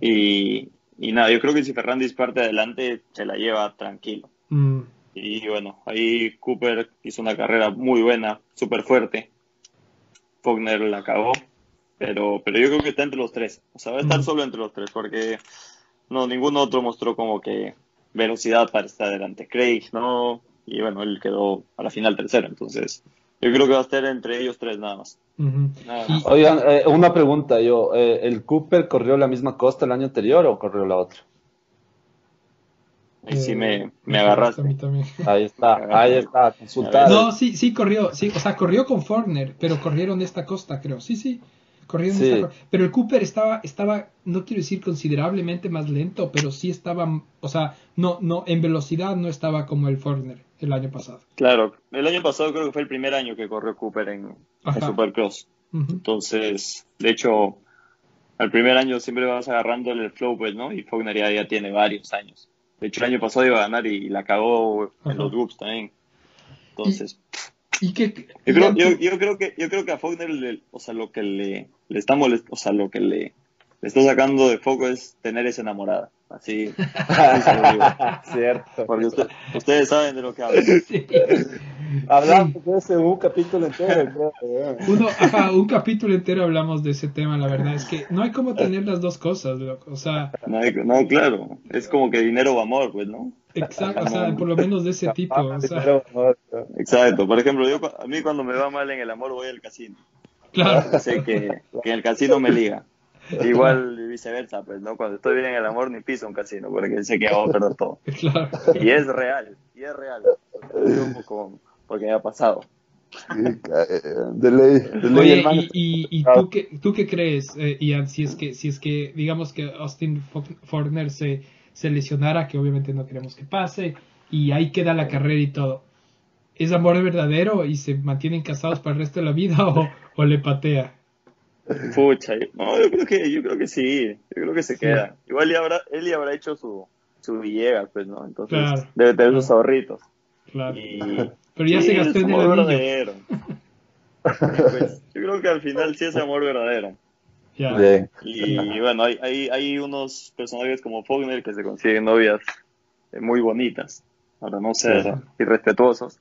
y, y, nada, yo creo que si Ferrandis parte adelante, se la lleva tranquilo. Mm. Y bueno, ahí Cooper hizo una carrera muy buena, súper fuerte. Faulkner la acabó, pero, pero yo creo que está entre los tres. O sea, va a estar solo entre los tres, porque no, ningún otro mostró como que velocidad para estar delante. Craig, ¿no? Y bueno, él quedó a la final tercero, entonces yo creo que va a estar entre ellos tres nada más. Oigan, eh, una pregunta yo, eh, ¿el Cooper corrió la misma costa el año anterior o corrió la otra? Ahí sí me, me agarraste. Ahí está, ahí está, consultado. No, sí, sí corrió, sí, o sea, corrió con Forner, pero corrieron esta costa, creo. Sí, sí, corrieron esta costa. Pero el Cooper estaba, estaba, no quiero decir considerablemente más lento, pero sí estaba, o sea, no, no, en velocidad no estaba como el Forner el año pasado. Claro, el año pasado creo que fue el primer año que corrió Cooper en, Supercross. Entonces, de hecho, al primer año siempre vas agarrándole el flow, pues, ¿no? Y Faulkner ya, ya tiene varios años. De hecho, el año pasado iba a ganar y la cagó en los groups también. Entonces, ¿Y, qué, yo, creo, yo, yo, creo que yo creo que a Faulkner, le, o sea, lo que le, le está molest, o sea, lo que le, le está sacando de foco es tener esa enamorada. Así, así se lo digo. Cierto. Porque usted, ustedes saben de lo que hablan. Sí. Hablamos de ese un capítulo entero. Uno, ajá, un capítulo entero hablamos de ese tema, la verdad es que no hay como tener las dos cosas, loco. O sea, No, hay- no, claro. Es como que dinero o amor, pues, ¿no? exacto, o sea, por lo menos de ese tipo. O sea, Exacto. Por ejemplo, yo, a mí cuando me va mal en el amor voy al casino. claro, Sé que, que en el casino me liga. Igual viceversa, pues, ¿no? Cuando estoy bien en el amor ni piso un casino, porque sé que vamos a perder todo. claro. Y es real, y es real. Porque me ha pasado. De ley, de ley, Oye, hermano. y, y, y tú qué, tú qué crees, eh, Ian, si es que, si es que, digamos que Austin Fo- Faulkner se, se lesionara, que obviamente no queremos que pase, y ahí queda la carrera y todo. ¿Es amor verdadero y se mantienen casados para el resto de la vida o, o le patea? Pucha, yo- no, yo creo que, yo creo que sí, yo creo que se Sí. queda. Igual ya habrá, él ya habrá hecho su, su Villegas, pues, ¿no? Entonces, Claro. debe tener sus ahorritos. Claro. Y, Pero ya sí, se gastó en el amor verdadero. Pues, yo creo que al final sí es amor verdadero. Ya. Bien. Y bueno, hay, hay, hay unos personajes como Faulkner que se consiguen novias eh, muy bonitas, para no ser Sí. irrespetuosos.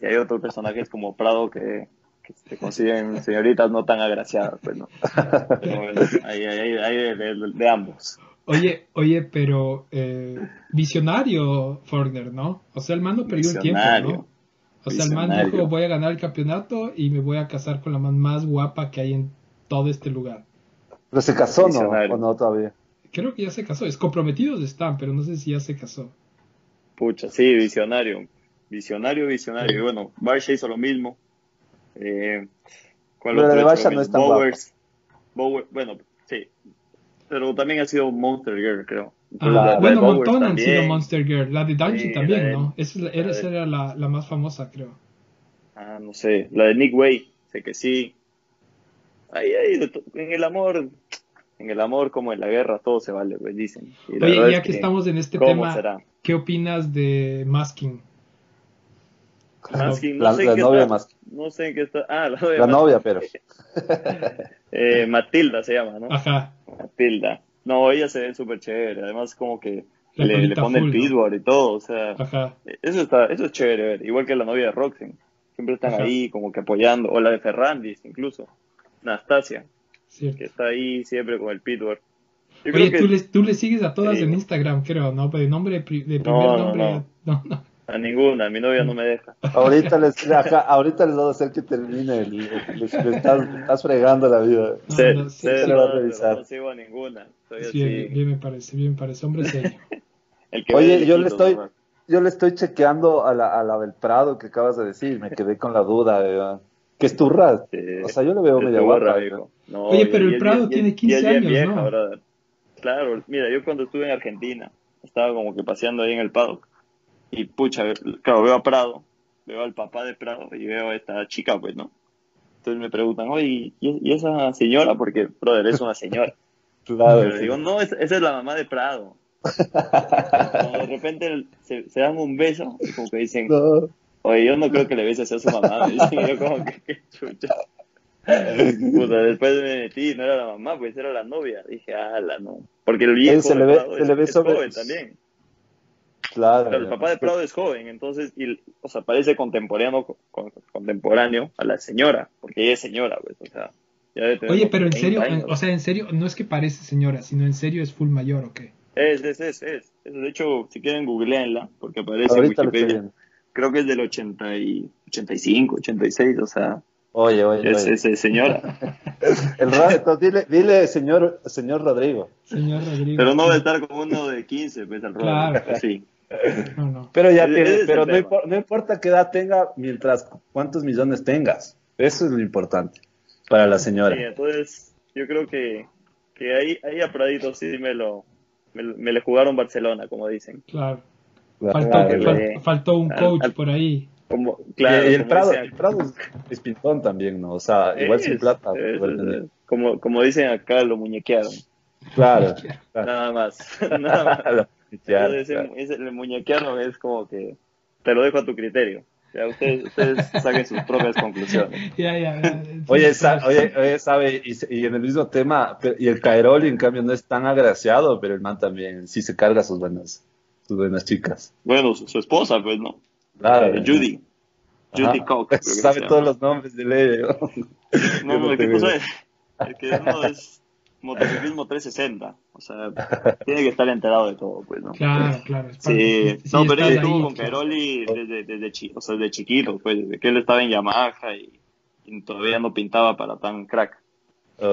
Y hay otros personajes como Prado que, que se consiguen señoritas no tan agraciadas, pues no. Pero bueno, hay, hay, de, de- de ambos. Oye, oye, pero eh, visionario Faulkner, ¿no? O sea, el mando perdió el tiempo. ¿no? O sea, el man dijo, voy a ganar el campeonato y me voy a casar con la man más guapa que hay en todo este lugar. Pero se casó, ¿no? ¿O no todavía? Creo que ya se casó. Es comprometidos están, pero no sé si ya se casó. Pucha, sí, visionario. Visionario, visionario. Y bueno, Barsha hizo lo mismo. Eh, ¿Cuál Pero la otro de ha hecho Barsha lo no es tan Bowers. Bower- bueno, sí. Pero también ha sido Monster Girl, creo. Ah, Entonces, la de bueno, un Bowers montón han también. sido Monster Girl. La de Dungeon Sí, también, la de- ¿no? Esa, es la- esa era la, la más famosa, creo. Ah, no sé. La de Nick Way, sé que sí. Ahí, ahí, en el amor, en el amor como en la guerra, todo se vale, pues dicen. Y Oye, ya es que estamos en este ¿cómo tema, será? ¿qué opinas de Masking? Masking, no La- sé la novia está- Masking. No sé en qué está. Ah, la novia. La Masking. novia, pero. Eh, Matilda se llama, ¿no? Ajá. Matilda. No, ella se ve súper chévere. Además, como que le, le pone full, el ¿no? pitbull y todo. O sea, Ajá. eso está, eso es chévere ver. Igual que la novia de Roxy. Siempre están Ajá. ahí como que apoyando. O la de Ferrandis, incluso. Nastasia, Cierto. que está ahí siempre con el pitbull. Yo Oye, creo que tú le, tú le sigues a todas Sí. en Instagram, creo, ¿no? De nombre, de primer No, no, nombre. No, no. A ninguna, mi novia no me deja. Ahorita les, ajá, ahorita les voy a hacer que termine. el- les- estás, estás fregando la vida. No, Se- no, sí, se- sí. lo va a no, revisar. no sigo a ninguna. Soy Sí, bien, así. bien me parece, bien me parece. Hombre serio. El que Oye, yo le estoy- nomás. Yo le estoy chequeando a la, a la del Prado que acabas de decir. Me quedé con la duda. ¿verdad? ¿Qué es turra? Sí. O sea, yo le veo media tu guapa. Oye, pero el Prado tiene y es 15 bien años, vieja, ¿no? brother. Claro, mira, yo cuando estuve en Argentina, estaba como que paseando ahí en el paddock. Y pucha, claro, veo a Prado, veo al papá de Prado y veo a esta chica, pues, ¿no? Entonces me preguntan, oye, ¿y, esa señora? Porque, brother, es una señora. Claro, Pero sí. digo, no, esa, esa es la mamá de Prado. Cuando de repente se, se dan un beso, y como que dicen, No. Oye, yo no creo que le beses a su mamá. me dicen, yo como que, qué chucha. Puta, después me metí, no era la mamá, pues era la novia. Dije, ala, no. Porque el viejo se le ve- se le ve sobre- también. Claro. Claro, el papá de Prado es joven, entonces, y, o sea, parece contemporáneo, con- contemporáneo a la señora, porque ella es señora, pues, o sea. ya debe tener Oye, pero en 30 serio, años. o sea, en serio, no es que parece señora, sino en serio es full mayor, ¿o qué? Es, es, es, es. Es, De hecho, si quieren, googleenla, porque aparece en Ahorita estoy Wikipedia. Creo que es del 80 y 85, 86, o sea, Oye, oye, es, oye. es, es señora. El rato, dile, dile, señor, señor Rodrigo. Señor Rodrigo. Pero no va a estar como uno de 15, pues, al. Claro. Sí. No, no. Pero ya tiene- pero no, impor- no importa qué edad tenga, mientras cuántos millones tengas. Eso es lo importante para la Sí, señora. entonces, yo creo que, que ahí, ahí a Pradito sí me lo, me, me le jugaron Barcelona, como dicen. Claro. Claro, Faltó, claro. fal- faltó un Al- coach al- por ahí. Como, claro, y, el, Prado, el Prado es, pintón también, ¿no? O sea, igual sin plata. como, como dicen acá, lo muñequearon. Claro. Nada más. Nada más. El muñequearon es como que te lo dejo a tu criterio. Ya ustedes, ustedes saquen sus propias conclusiones. Ya, ya, oye, oye, sabe, y, en el mismo tema, y el Caeroli en cambio no es tan agraciado, pero el man también sí se carga sus buenas, sus buenas chicas. Bueno, su, esposa, pues, ¿no? Claro. Eh, Judy. Judy Cox. Sabe todos los nombres de ley. No, no, ¿qué cosa es? El que uno es motociclismo 360. O sea, tiene que estar enterado de todo, pues, ¿no? Claro, claro. Sí, no, pero él estuvo con Cairoli desde, desde, chi, o sea, desde chiquito, pues, desde que él estaba en Yamaha y, todavía no pintaba para tan crack.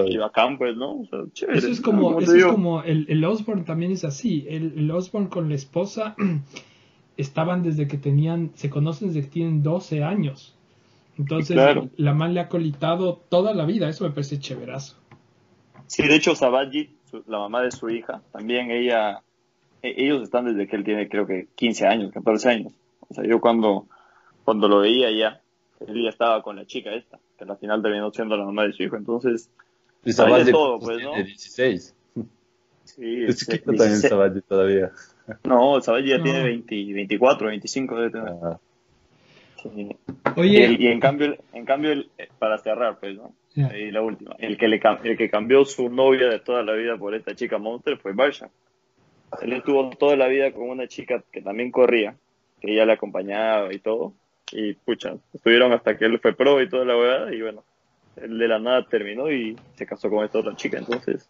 Y bacán, pues, ¿no? O sea, chévere, eso es como, eso es como el, el Osborne también es así. El, el Osborne con la esposa estaban desde que tenían, se conocen desde que tienen 12 años. Entonces, la man le ha colitado toda la vida. Eso me parece chéverazo. Sí, de hecho, Sabaji, la mamá de su hija, también ella, e, ellos están desde que él tiene creo que 15 años, 14 años. O sea, yo cuando, cuando lo veía ya, él ya estaba con la chica esta, que al final terminó siendo la mamá de su hijo. Entonces, y Sabaji todo, pues, ¿no? De 16. Sí, es chiquito también Sabaji todavía. No, Sabaji ya tiene 20, 24, 25 de Oye. Y, en cambio, en cambio eh, para cerrar, pues, ¿no? Y la última. El que, le, el que cambió su novia de toda la vida por esta chica Monster fue Barsha. Él estuvo toda la vida con una chica que también corría, que ella le acompañaba y todo. Y pucha, estuvieron hasta que él fue pro y toda la verdad. Y bueno, él de la nada terminó y se casó con esta otra chica. Entonces,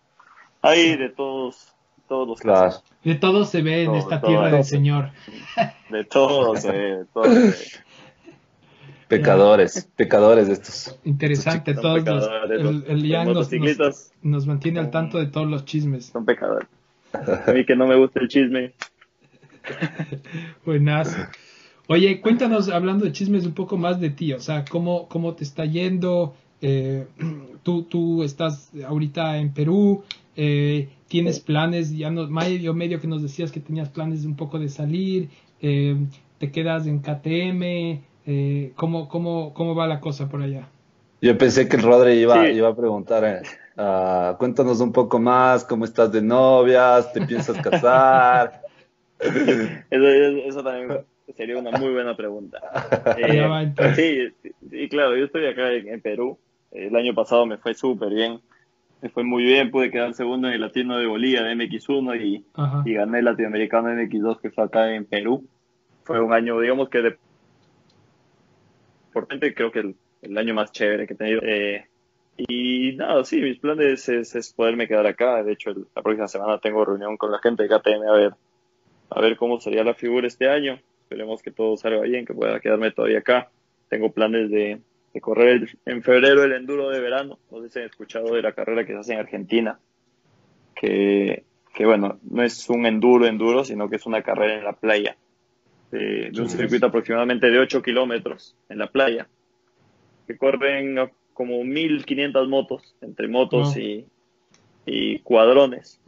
hay de todos, todos los casos. De todo se ve en esta tierra del Señor. De todo se ve, de todo se ve. Pecadores, pecadores de estos. Interesante, todos los, el, el nos, mantiene al tanto de todos los chismes. Son pecadores. A mí que no me gusta el chisme. Buenas. Oye, cuéntanos, hablando de chismes, un poco más de ti, o sea, cómo, cómo te está yendo. Eh, tú, tú estás ahorita en Perú, eh, tienes planes, ya no, medio, medio que nos decías que tenías planes un poco de salir, eh, te quedas en KTM, eh, ¿cómo, cómo, ¿Cómo va la cosa por allá? Yo pensé que el Rodri iba, iba a preguntar, eh, ah, cuéntanos un poco más, ¿cómo estás de novias? ¿Te piensas casar? eso, también sería una muy buena pregunta. Eh, sí, sí, claro, yo estoy acá en, Perú. El año pasado me fue súper bien. Me fue muy bien, pude quedar segundo en el Latino de Bolivia de MX1 y, y gané el Latinoamericano de MX2 que fue acá en Perú. Fue un año, digamos que de importante, creo que el, el, año más chévere que he tenido. Eh, y nada, sí, mis planes es, es, poderme quedar acá. De hecho, la próxima semana tengo reunión con la gente de KTM a ver, a ver cómo sería la figura este año. Esperemos que todo salga bien, que pueda quedarme todavía acá. Tengo planes de, de correr en febrero el enduro de verano. No sé si han escuchado de la carrera que se hace en Argentina. Que, que bueno, no es un enduro enduro, sino que es una carrera en la playa de, un circuito aproximadamente de 8 kilómetros en la playa, que corren como 1500 motos, entre motos y, y cuadrones.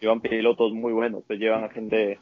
Llevan pilotos muy buenos, pues llevan a gente,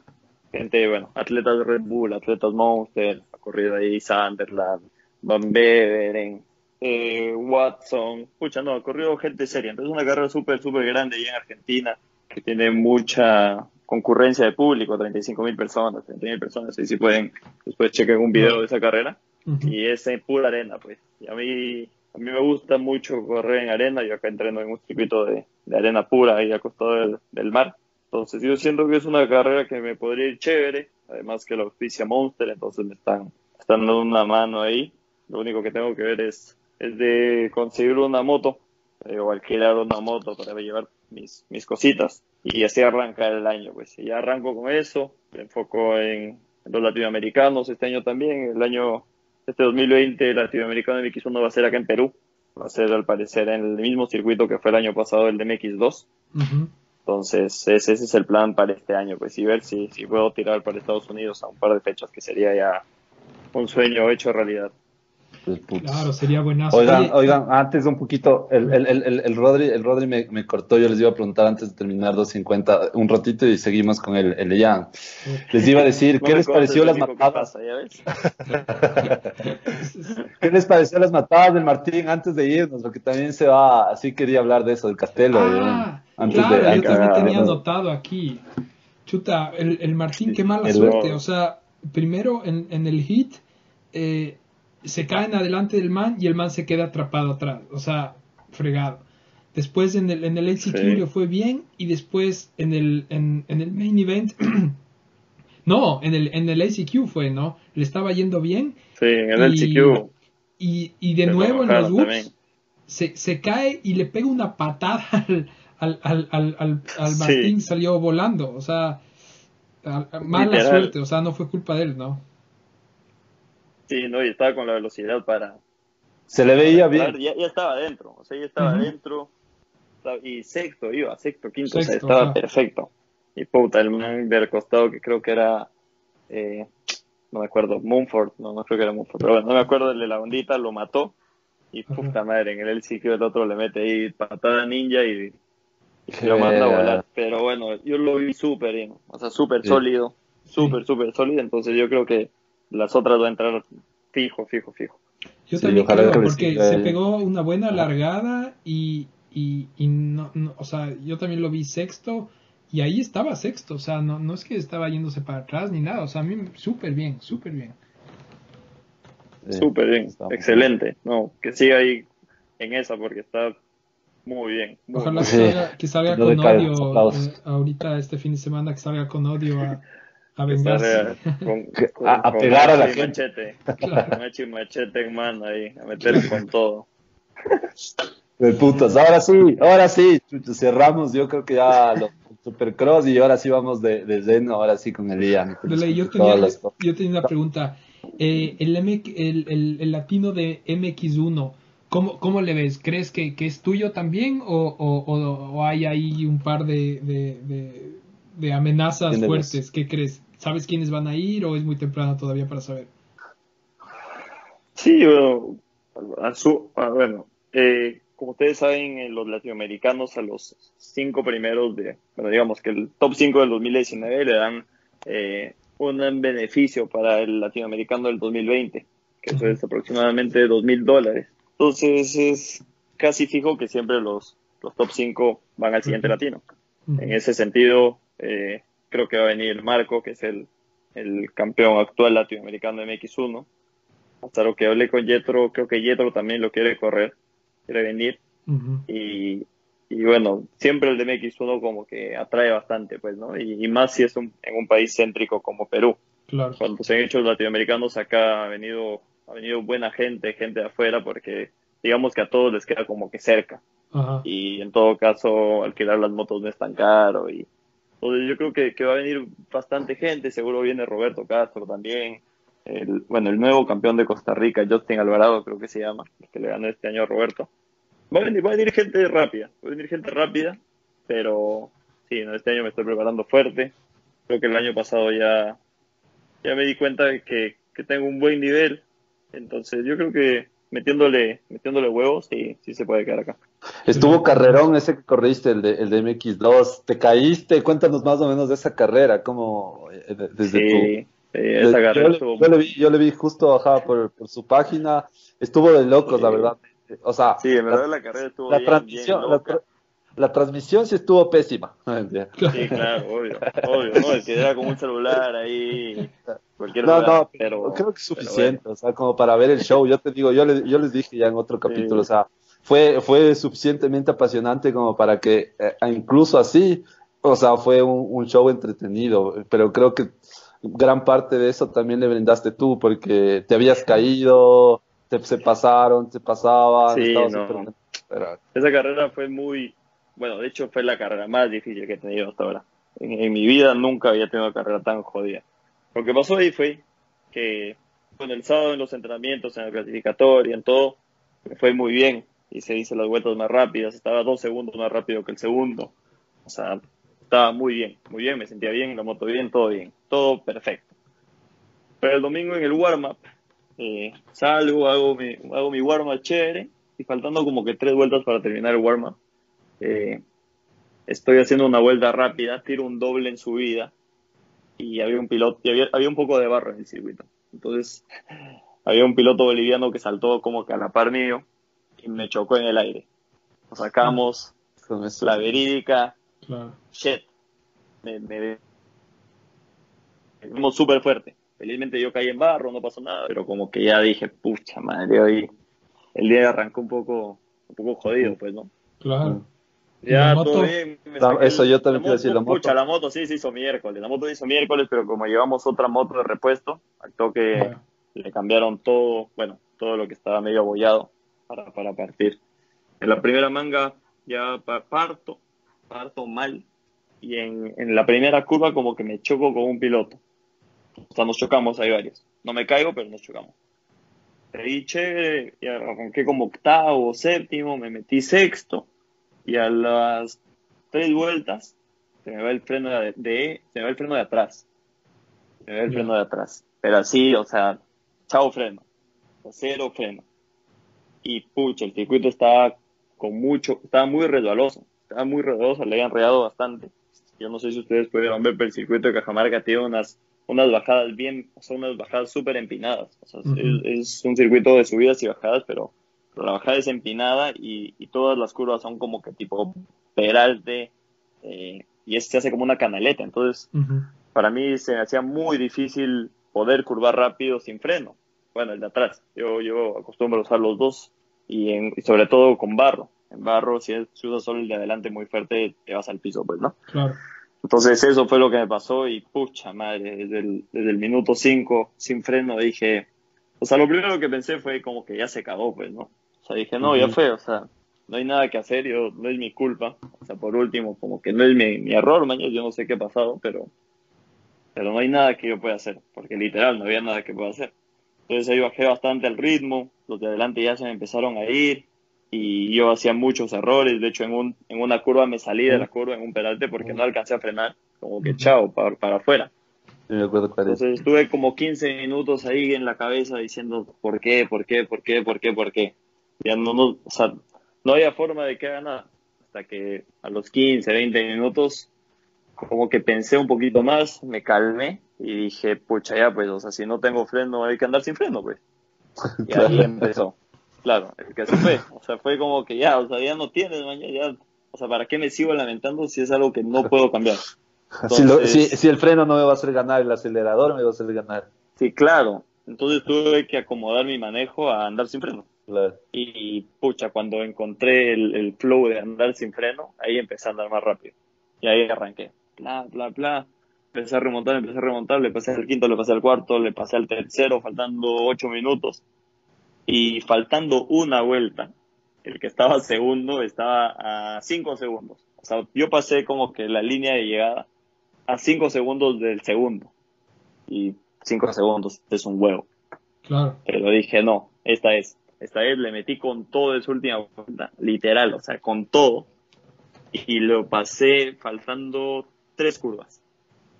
gente, bueno, atletas de Red Bull, atletas Monster, ha corrido ahí Sunderland, Van Beveren, eh, Watson, pucha, no, ha corrido gente seria. Entonces es una carrera súper, súper grande ahí en Argentina, que tiene mucha, concurrencia de público, 35 mil personas, 30 mil personas, y si pueden, después chequen un video de esa carrera, y es en pura arena, pues. Y a mí, a mí me gusta mucho correr en arena, yo acá entreno en un circuito de, de arena pura ahí a costado del, del, mar, entonces yo siento que es una carrera que me podría ir chévere, además que la auspicia Monster, entonces me están, están dando una mano ahí, lo único que tengo que ver es, es de conseguir una moto, eh, o alquilar una moto para llevar mis, mis cositas y así arranca el año, pues. Y ya arranco con eso, me enfoco en, los latinoamericanos este año también, el año, este 2020 el latinoamericano MX1 va a ser acá en Perú, va a ser al parecer en el mismo circuito que fue el año pasado el de MX2. Entonces, ese, es el plan para este año, pues, y ver si, si puedo tirar para Estados Unidos a un par de fechas, que sería ya un sueño hecho realidad. Claro, sería buenazo. Oigan, oigan, antes un poquito, el, el, el, el Rodri, el Rodri me, me, cortó, yo les iba a preguntar antes de terminar 250, un ratito y seguimos con el, el. Les iba a decir, ¿qué les pareció las matadas? ¿Qué les pareció las matadas del Martín antes de irnos? Porque también se va, así quería hablar de eso, del Castelo. Ah, antes claro, de, yo también tenía anotado aquí. Chuta, el, el Martín, qué mala suerte. O sea, primero en, en el hit, eh, se caen adelante del man y el man se queda atrapado atrás, o sea, fregado. Después en el, en el LCQ le fue bien y después en el, en, el main event, no, en el, en el ACQ fue, ¿no? Le estaba yendo bien. Sí, en el LCQ. Y, y de nuevo en los whoops se, se, cae y le pega una patada al, al, al, al, al Martín, salió volando, o sea, mala suerte, o sea, no fue culpa de él, ¿no? Sí, no, y estaba con la velocidad para. Se le veía bien. Ya, estaba adentro, o sea, ya estaba adentro. Y sexto iba, sexto, quinto, o sea, estaba perfecto. Y puta, el man del costado que creo que era. Eh, no me acuerdo, Mumford, no, no creo que era Mumford, pero bueno, no me acuerdo de la ondita, lo mató. Y puta madre, en el sitio del otro le mete ahí patada ninja y, lo manda a volar. Pero bueno, yo lo vi súper bien, o sea, súper sólido, súper, súper sólido. Entonces yo creo que las otras va a entrar fijo, fijo, fijo. Yo también creo, porque se pegó una buena largada y, y, no, o sea, yo también lo vi sexto y ahí estaba sexto, o sea, no, no es que estaba yéndose para atrás ni nada, o sea, a mí súper bien, súper bien. súper bien, excelente, no, que siga ahí en esa porque está muy bien. Ojalá Que, salga, con odio eh, ahorita este fin de semana, que salga con odio a a a, pegar a la gente. Machete, claro. machete en mano ahí, a meter con todo. De putas, ahora sí, ahora sí, cerramos yo creo que ya los Supercross y ahora sí vamos de, de lleno, ahora sí con el día. Yo tenía, yo tenía una pregunta, eh, el, el, el, latino de MX1, ¿cómo, cómo le ves? ¿Crees que, que es tuyo también o, o, o, hay ahí un par de, de, de amenazas fuertes? ¿Qué crees? ¿Sabes quiénes van a ir o es muy temprano todavía para saber? Sí, bueno, a su, bueno eh, como ustedes saben, en los latinoamericanos a los cinco primeros de, bueno, digamos que el top 5 del 2019 le dan eh, un beneficio para el latinoamericano del 2020, que eso es aproximadamente dos mil dólares. Entonces es casi fijo que siempre los, los top 5 van al siguiente latino. En ese sentido, eh, creo que va a venir Marco, que es el, el campeón actual latinoamericano de MX1. Hasta lo que hablé con Yetro, creo que Yetro también lo quiere correr, quiere venir. y, y, bueno, siempre el de MX1 como que atrae bastante, pues, ¿no? Y, más si es un, en un país céntrico como Perú. Claro. Cuando se han hecho los latinoamericanos acá ha venido, ha venido buena gente, gente de afuera, porque digamos que a todos les queda como que cerca. Y en todo caso, alquilar las motos no es tan caro y yo creo que, va a venir bastante gente, seguro viene Roberto Castro también, el, bueno, el nuevo campeón de Costa Rica, Justin Alvarado creo que se llama, que le ganó este año a Roberto. Va a venir, va a venir gente rápida, va a venir gente rápida, pero sí, este año me estoy preparando fuerte. Creo que el año pasado ya, ya me di cuenta de que, que tengo un buen nivel, entonces yo creo que metiéndole, metiéndole huevos sí, sí se puede quedar acá. Estuvo carrerón ese que corriste, el de, el de MX2. ¿Te caíste? Cuéntanos más o menos de esa carrera, cómo eh, desde sí, esa carrera yo, estuvo... yo, le vi, yo le vi justo bajaba por, por, su página, estuvo de locos, la verdad. O sea, sí, en verdad la, carrera estuvo la bien, transmisión, bien la, la, transmisión sí estuvo pésima. Sí, claro, obvio, obvio, ¿no? Es que era como un celular ahí, cualquier No, lugar, no, pero, creo que es suficiente, bueno. o sea, como para ver el show. Yo te digo, yo, le, yo les dije ya en otro capítulo, sí. o sea, fue, fue suficientemente apasionante como para que eh, incluso así, o sea, fue un, un, show entretenido, pero creo que gran parte de eso también le brindaste tú, porque te habías caído, te, se pasaron, se pasaban. Sí, no. pero... Esa carrera fue muy, bueno, de hecho fue la carrera más difícil que he tenido hasta ahora. En, en mi vida nunca había tenido una carrera tan jodida. Lo que pasó ahí fue que, bueno, el sábado en los entrenamientos, en el clasificatorio, en todo, me fue muy bien y se hizo las vueltas más rápidas, estaba dos segundos más rápido que el segundo. O sea, estaba muy bien, muy bien, me sentía bien, la moto bien, todo bien, todo perfecto. Pero el domingo en el warm-up eh, salgo, hago mi, hago mi warm chévere y faltando como que tres vueltas para terminar el warm eh, estoy haciendo una vuelta rápida, tiro un doble en subida y había un piloto, y había, había un poco de barro en el circuito. Entonces, había un piloto boliviano que saltó como que a la par mío y me chocó en el aire. Nos sacamos la verídica. Shit. Me, me, me súper fuerte. Felizmente yo caí en barro, no pasó nada, pero como que ya dije, pucha madre, hoy el día arrancó un poco, un poco jodido, pues, ¿no? Claro. Ya, todo bien. eso yo también quiero decir, la moto. Pucha, la moto sí se hizo miércoles. La moto se hizo miércoles, pero como llevamos otra moto de repuesto, al toque le cambiaron todo, bueno, todo lo que estaba medio abollado para, para partir. En la primera manga ya parto, parto mal, y en, en la primera curva como que me choco con un piloto. O sea, nos chocamos, hay varios. No me caigo, pero nos chocamos. Ahí chévere, y arranqué como octavo, séptimo, me metí sexto, y a las tres vueltas se me va el freno de, se me va el freno de atrás. Se me va el freno de atrás. Pero así, o sea, chao freno. cero freno. Y pucha, el circuito estaba con mucho, estaba muy resbaloso. Estaba muy resbaloso, le habían enredado bastante. Yo no sé si ustedes pudieron ver, pero el circuito de Cajamarca tiene unas unas bajadas bien, son unas bajadas súper empinadas. O sea, es, un circuito de subidas y bajadas, pero, la bajada es empinada y, todas las curvas son como que tipo peralte eh, y es, se hace como una canaleta. Entonces, para mí se me hacía muy difícil poder curvar rápido sin freno. Bueno, el de atrás. Yo, yo acostumbro a usar los dos y, en, y sobre todo con barro. En barro, si, es, si usas solo el de adelante muy fuerte, te vas al piso, pues, ¿no? Claro. Entonces eso fue lo que me pasó y pucha madre, desde el, desde el minuto 5 sin freno dije, o sea, lo primero que pensé fue como que ya se acabó, pues, ¿no? O sea, dije, no, ya fue, o sea, no hay nada que hacer, yo, no es mi culpa. O sea, por último, como que no es mi, mi error, mañana, yo no sé qué ha pasado, pero, pero no hay nada que yo pueda hacer, porque literal no había nada que pueda hacer. Entonces ahí bajé bastante el ritmo, los de adelante ya se me empezaron a ir, y yo hacía muchos errores. De hecho, en, un, en una curva me salí de la curva en un peralte porque no alcancé a frenar. Como que chao, para, para afuera. Entonces estuve como 15 minutos ahí en la cabeza diciendo por qué, por qué, por qué, por qué, por qué. Ya no, no, o sea, no había forma de que haga nada. Hasta que a los 15, 20 minutos, como que pensé un poquito más, me calmé y dije, pucha, ya, pues, o sea, si no tengo freno, hay que andar sin freno, pues. Y ahí empezó claro, el que se fue. O sea, fue como que ya, o sea, ya no tienes, mañana, ya, o sea, ¿para qué me sigo lamentando si es algo que no puedo cambiar? si, el freno no me va a hacer ganar, el acelerador me va a hacer ganar. Sí, claro. Entonces tuve que acomodar mi manejo a andar sin freno. Y, pucha, cuando encontré el, el, flow de andar sin freno, ahí empecé a andar más rápido. Y ahí arranqué. Bla, bla, bla. Empecé a remontar, empecé a remontar, le pasé al quinto, le pasé al cuarto, le pasé al tercero, faltando ocho minutos y faltando una vuelta, el que estaba segundo estaba a cinco segundos. O sea, yo pasé como que la línea de llegada a cinco segundos del segundo. Y cinco segundos es un huevo. Claro. Pero dije, no, esta es. Esta vez le metí con todo en su última vuelta, literal, o sea, con todo. Y lo pasé faltando tres curvas.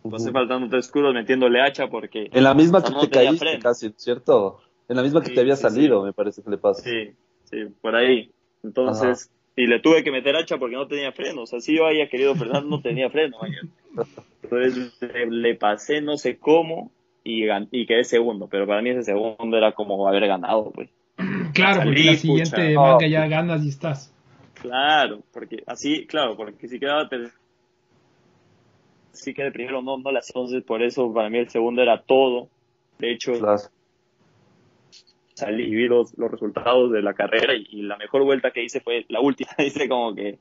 Pasé faltando tres curvas metiéndole hacha porque... En la misma que te caíste casi, ¿cierto? En la misma que te había salido, me parece que le pasa. Sí, sí, por ahí. Entonces, y le tuve que meter hacha porque no tenía freno. O sea, si yo había querido frenar, no tenía freno. Entonces le, pasé no sé cómo y, y quedé segundo. Pero para mí ese segundo era como haber ganado, pues. Claro, porque la siguiente manga ya ganas y estás. Claro, porque así, claro, porque si quedaba si quedé primero no, no las entonces por eso para mí el segundo era todo. De hecho, salí y vi los, los resultados de la carrera y, la mejor vuelta que hice fue la última. hice como que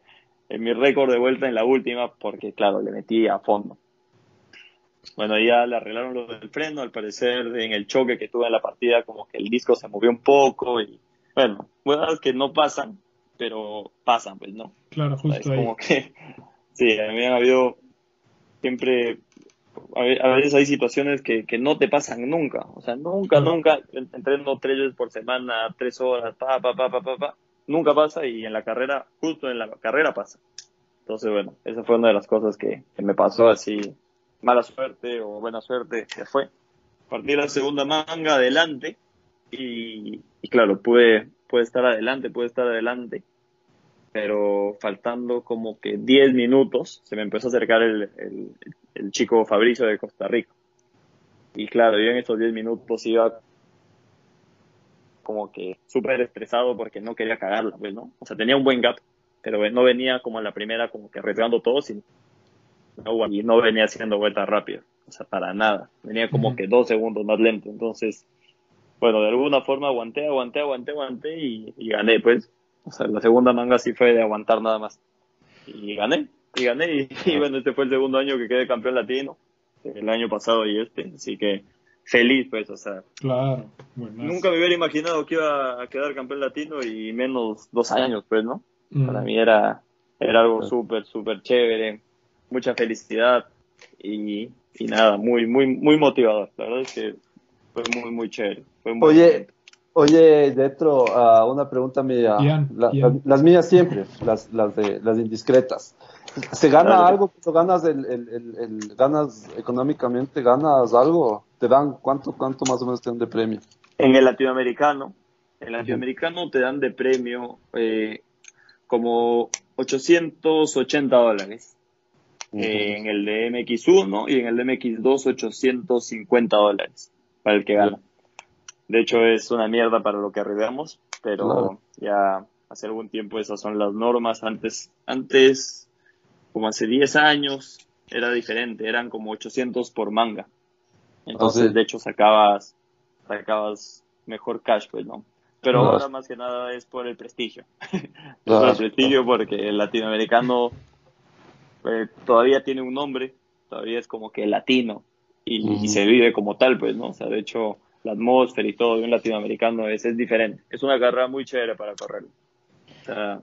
en mi récord de vuelta en la última porque, claro, le metí a fondo. Bueno, ya le arreglaron lo del freno, al parecer en el choque que tuve en la partida como que el disco se movió un poco y bueno, cosas que no pasan, pero pasan, pues, ¿no? Claro, justo ahí. Como que, sí, a mí han habido siempre a veces hay situaciones que, que no te pasan nunca, o sea, nunca, nunca, entreno tres veces por semana, tres horas, pa, pa, pa, pa, pa, pa, nunca pasa y en la carrera, justo en la carrera pasa. Entonces, bueno, esa fue una de las cosas que, me pasó así, mala suerte o buena suerte, que fue. Partí la segunda manga adelante y, claro, pude, pude estar adelante, pude estar adelante, pero faltando como que 10 minutos se me empezó a acercar el, el, chico Fabricio de Costa Rica. Y claro, yo en estos 10 minutos iba como que súper estresado porque no quería cagarla, pues, ¿no? O sea, tenía un buen gap, pero no venía como en la primera como que arriesgando todo, sino no, y no venía haciendo vueltas rápidas, o sea, para nada. Venía como que dos segundos más lento. Entonces, bueno, de alguna forma aguanté, aguanté, aguanté, aguanté y, gané, pues. O sea, la segunda manga sí fue de aguantar nada más. Y gané, y gané. Y, bueno, este fue el segundo año que quedé campeón latino, el año pasado y este. Así que feliz, pues, o sea. Claro. Nunca me hubiera imaginado que iba a quedar campeón latino y menos dos años, pues, ¿no? Para mí era, era algo súper, súper chévere mucha felicidad y, y, nada, muy, muy, muy motivador. La verdad es que fue muy, muy chévere. oye, oye, Detro, uh, una pregunta mía. las mías siempre, las, las, de, las indiscretas. ¿Se gana algo ganas, el, el, el, ganas económicamente, ganas algo? ¿Te dan cuánto, cuánto más o menos te dan de premio? En el latinoamericano, en el latinoamericano te dan de premio eh, como 880 dólares en el de MX1 y en el de MX2 850 dólares para el que gana. De hecho es una mierda para lo que arriesgamos, pero ya hace algún tiempo esas son las normas. Antes, antes, como hace 10 años, era diferente, eran como 800 por manga. Entonces, de hecho, sacabas, sacabas mejor cash, pues, ¿no? Pero ahora más que nada es por el prestigio. por el prestigio porque el latinoamericano eh, todavía tiene un nombre, todavía es como que latino y, se vive como tal, pues, ¿no? O sea, de hecho, la atmósfera y todo de un latinoamericano es, es diferente. Es una carrera muy chévere para correr. O sea,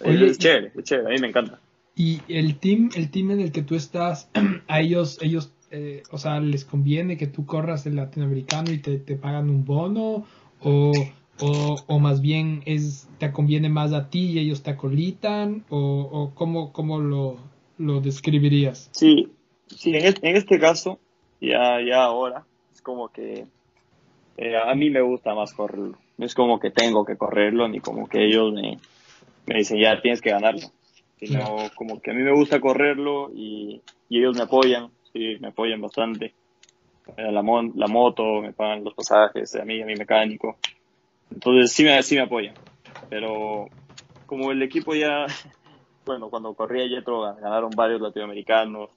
es, chévere, es chévere, a mí me encanta. Y el team, el team en el que tú estás, a ellos, ellos, eh, o sea, les conviene que tú corras el latinoamericano y te, te pagan un bono o, o, o, más bien es te conviene más a ti y ellos te acolitan o, o cómo, cómo lo, lo describirías? Sí, sí en, este, en este caso, ya, ya ahora, es como que eh, a mí me gusta más correrlo. No es como que tengo que correrlo, ni como que ellos me, me dicen, ya tienes que ganarlo. Sino como que a mí me gusta correrlo y, y ellos me apoyan, sí, me apoyan bastante. Eh, la, la moto, me pagan los pasajes, a mí, a mi mecánico. Entonces sí me, sí me apoyan. Pero como el equipo ya bueno, cuando corría Jetro ganaron varios latinoamericanos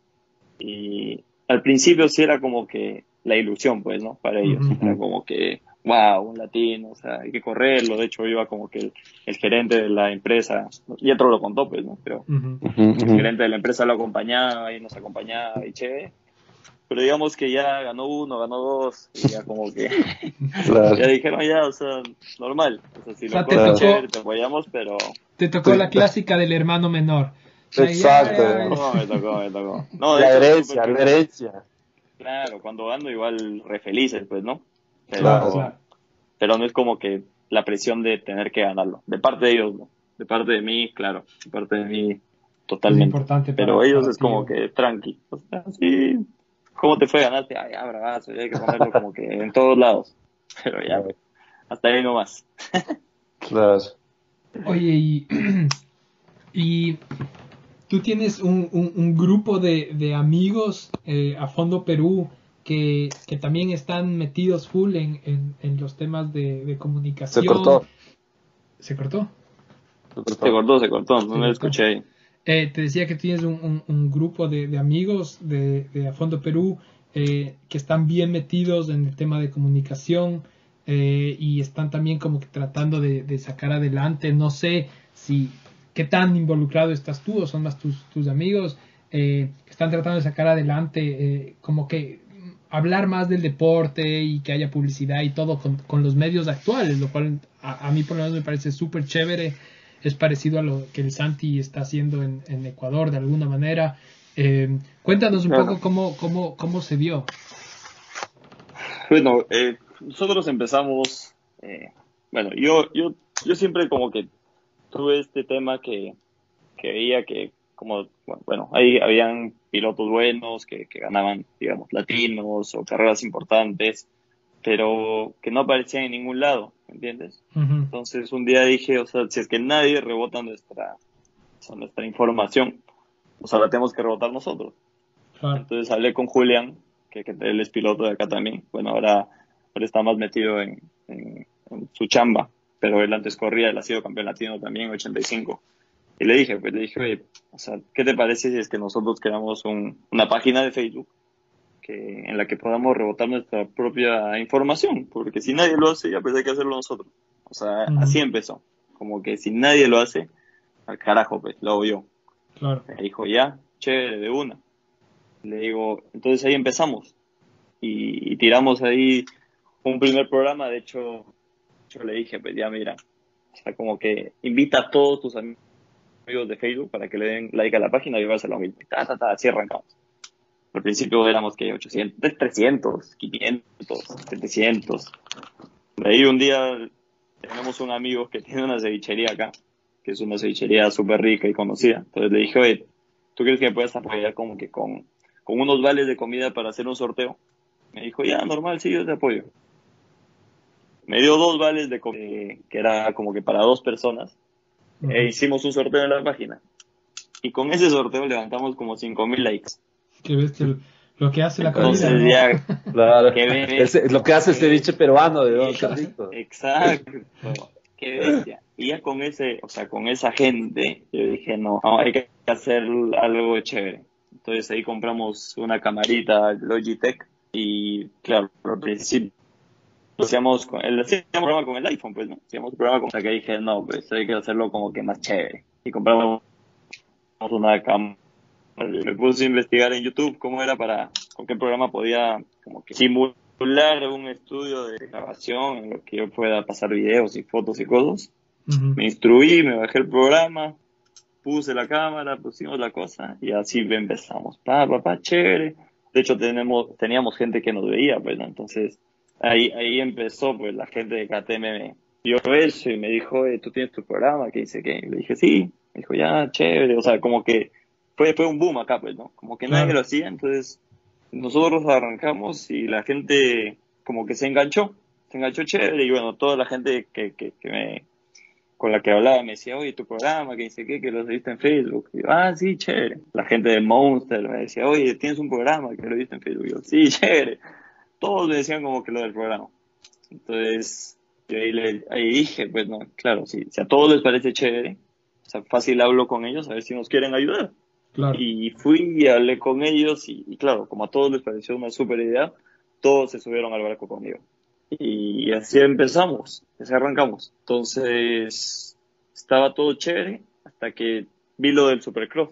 y al principio sí era como que la ilusión, pues, ¿no? Para ellos. Era como que, wow, un latino, o sea, hay que correrlo. De hecho, iba como que el, gerente de la empresa, Jetro lo contó, pues, ¿no? Pero el gerente de la empresa lo acompañaba y nos acompañaba y chévere pero digamos que ya ganó uno, ganó dos, y ya como que ya dijeron ya, o sea, normal. O sea, si lo te, tocó, te apoyamos, pero... Te tocó la clásica del hermano menor. Exacto. no, me tocó, me tocó. No, la herencia, la herencia. Claro, cuando gano igual re felices, pues, ¿no? Pero, claro. pero no es como que la presión de tener que ganarlo. De parte de ellos, ¿no? De parte de mí, claro. De parte de mí, totalmente. Es importante pero ellos es como que tranqui. O sea, sí, ¿Cómo te fue? Ganaste, ay, ya, bravazo, hay que ponerlo como que en todos lados. Pero ya, hasta ahí nomás. claro. Oye, y, y tú tienes un, un, grupo de, de amigos eh, a Fondo Perú que, que, también están metidos full en, en, en los temas de, de, comunicación. Se cortó. ¿Se cortó? Se cortó, se cortó, no me escuché ahí. Eh, te decía que tienes un, un, grupo de, de, amigos de, de, A Fondo Perú eh, que están bien metidos en el tema de comunicación eh, y están también como que tratando de, sacar adelante. No sé si qué tan involucrado estás tú o son más tus, tus amigos que están tratando de sacar adelante como que hablar más del deporte y que haya publicidad y todo con, con los medios actuales, lo cual a, a mí por lo menos me parece súper chévere es parecido a lo que el Santi está haciendo en, Ecuador de alguna manera. Eh, cuéntanos un poco cómo, cómo, cómo se dio. Bueno, eh, nosotros empezamos, eh, bueno, yo, yo, yo siempre como que tuve este tema que, que veía que como, bueno, ahí habían pilotos buenos que, que ganaban, digamos, latinos o carreras importantes pero que no aparecían en ningún lado, ¿me entiendes? Entonces un día dije, o sea, si es que nadie rebota nuestra, o sea, nuestra información, o sea, la tenemos que rebotar nosotros. Claro. Entonces hablé con Julián, que, que él es piloto de acá también. Bueno, ahora, ahora está más metido en, en- en su chamba, pero él antes corría, él ha sido campeón latino también, 85. Y le dije, pues le dije, oye, o sea, ¿qué te parece si es que nosotros creamos un- una página de Facebook que, en la que podamos rebotar nuestra propia información? Porque si nadie lo hace, ya pues hay que hacerlo nosotros. O sea, así empezó. Como que si nadie lo hace, al carajo, pues lo hago yo. Claro. Me dijo, ya, chévere, de una. Le digo, entonces ahí empezamos. Y, y tiramos ahí un primer programa. De hecho, yo le dije, pues ya mira, o sea, como que invita a todos tus amigos de Facebook para que le den like a la página y a lo mismo. Y Ta, ta, ta, así arrancamos. Al principio éramos que 800, 300, 500, 700. De ahí un día tenemos un amigo que tiene una cevichería acá, que es una cevichería súper rica y conocida. Entonces le dije, oye, ¿tú crees que me puedes apoyar como que con, con unos vales de comida para hacer un sorteo? Me dijo, ya, normal, sí, yo te apoyo. Me dio dos vales de comida, que era como que para dos personas, Ujú. e hicimos un sorteo en la página. Y con ese sorteo levantamos como 5000 likes. Ves que lo que hace la comida. Entonces ¿no? Claro. Qué. Ese- lo que hace el ceviche peruano, de qué rico. Exacto. Qué bestia. Y ya con ese, o sea, con esa gente, yo dije, no, no, hay que hacer algo chévere. Entonces ahí compramos una camarita Logitech y claro, al principio hacíamos con el, hacíamos programa con el iPhone, pues, ¿no? Hacíamos programa con, o sea, que dije, no, pues hay que hacerlo como que más chévere. Y compramos una cámara. Me puse a investigar en YouTube cómo era para, con qué programa podía como que simular un estudio de grabación en lo que yo pueda pasar videos y fotos y cosas. Me instruí, me bajé el programa, puse la cámara, pusimos la cosa y así empezamos. Pa, pa, pa, chévere. De hecho, tenemos, teníamos gente que nos veía, pues, ¿no? Entonces, ahí, ahí empezó, pues, la gente de KTM me vio eso y me dijo, "Eh, tú tienes tu programa, que dice que, le dije, sí. Me dijo, ya, chévere. O sea, como que fue, fue un boom acá, pues, ¿no? Como que nadie Claro. lo hacía, entonces nosotros arrancamos y la gente como que se enganchó, se enganchó chévere y bueno, toda la gente que, que, que me, con la que hablaba me decía, oye, tu programa, que dice qué, que lo viste en Facebook. Y yo, ah, sí, chévere. La gente de Monster me decía, oye, tienes un programa, que lo viste en Facebook. Y yo, sí, chévere. Todos me decían como que lo del programa. Entonces, yo ahí, le, ahí dije, pues no, claro, si, si a todos les parece chévere, o sea, fácil hablo con ellos a ver si nos quieren ayudar. Claro. Y fui y hablé con ellos y, y claro, como a todos les pareció una super idea, todos se subieron al barco conmigo. Y así empezamos, así arrancamos. Entonces, estaba todo chévere hasta que vi lo del Supercross.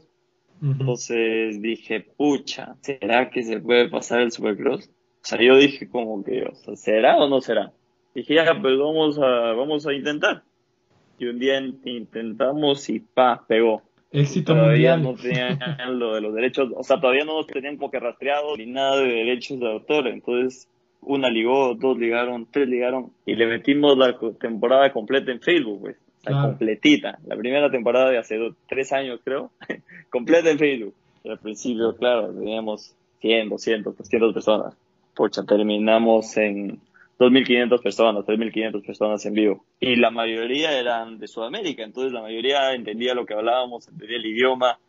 Ujú. Entonces dije, pucha, ¿será que se puede pasar el Supercross? O sea, yo dije como que, o sea, ¿será o no será? Dije, ya, pues vamos a, vamos a intentar. Y un día in- intentamos y pa, pegó Éxito todavía mundial. no tenían lo de los derechos, o sea, todavía no nos tenían como que rastreado ni nada de derechos de autor, entonces una ligó, dos ligaron, tres ligaron y le metimos la temporada completa en Facebook, pues, o sea, Claro. completita, la primera temporada de hace tres años creo, completa en Facebook. Y al principio, claro, teníamos 100, 200, 300 personas. Pucha, terminamos en 2.500 personas, 3.500 personas en vivo. Y la mayoría eran de Sudamérica, entonces la mayoría entendía lo que hablábamos, entendía el idioma.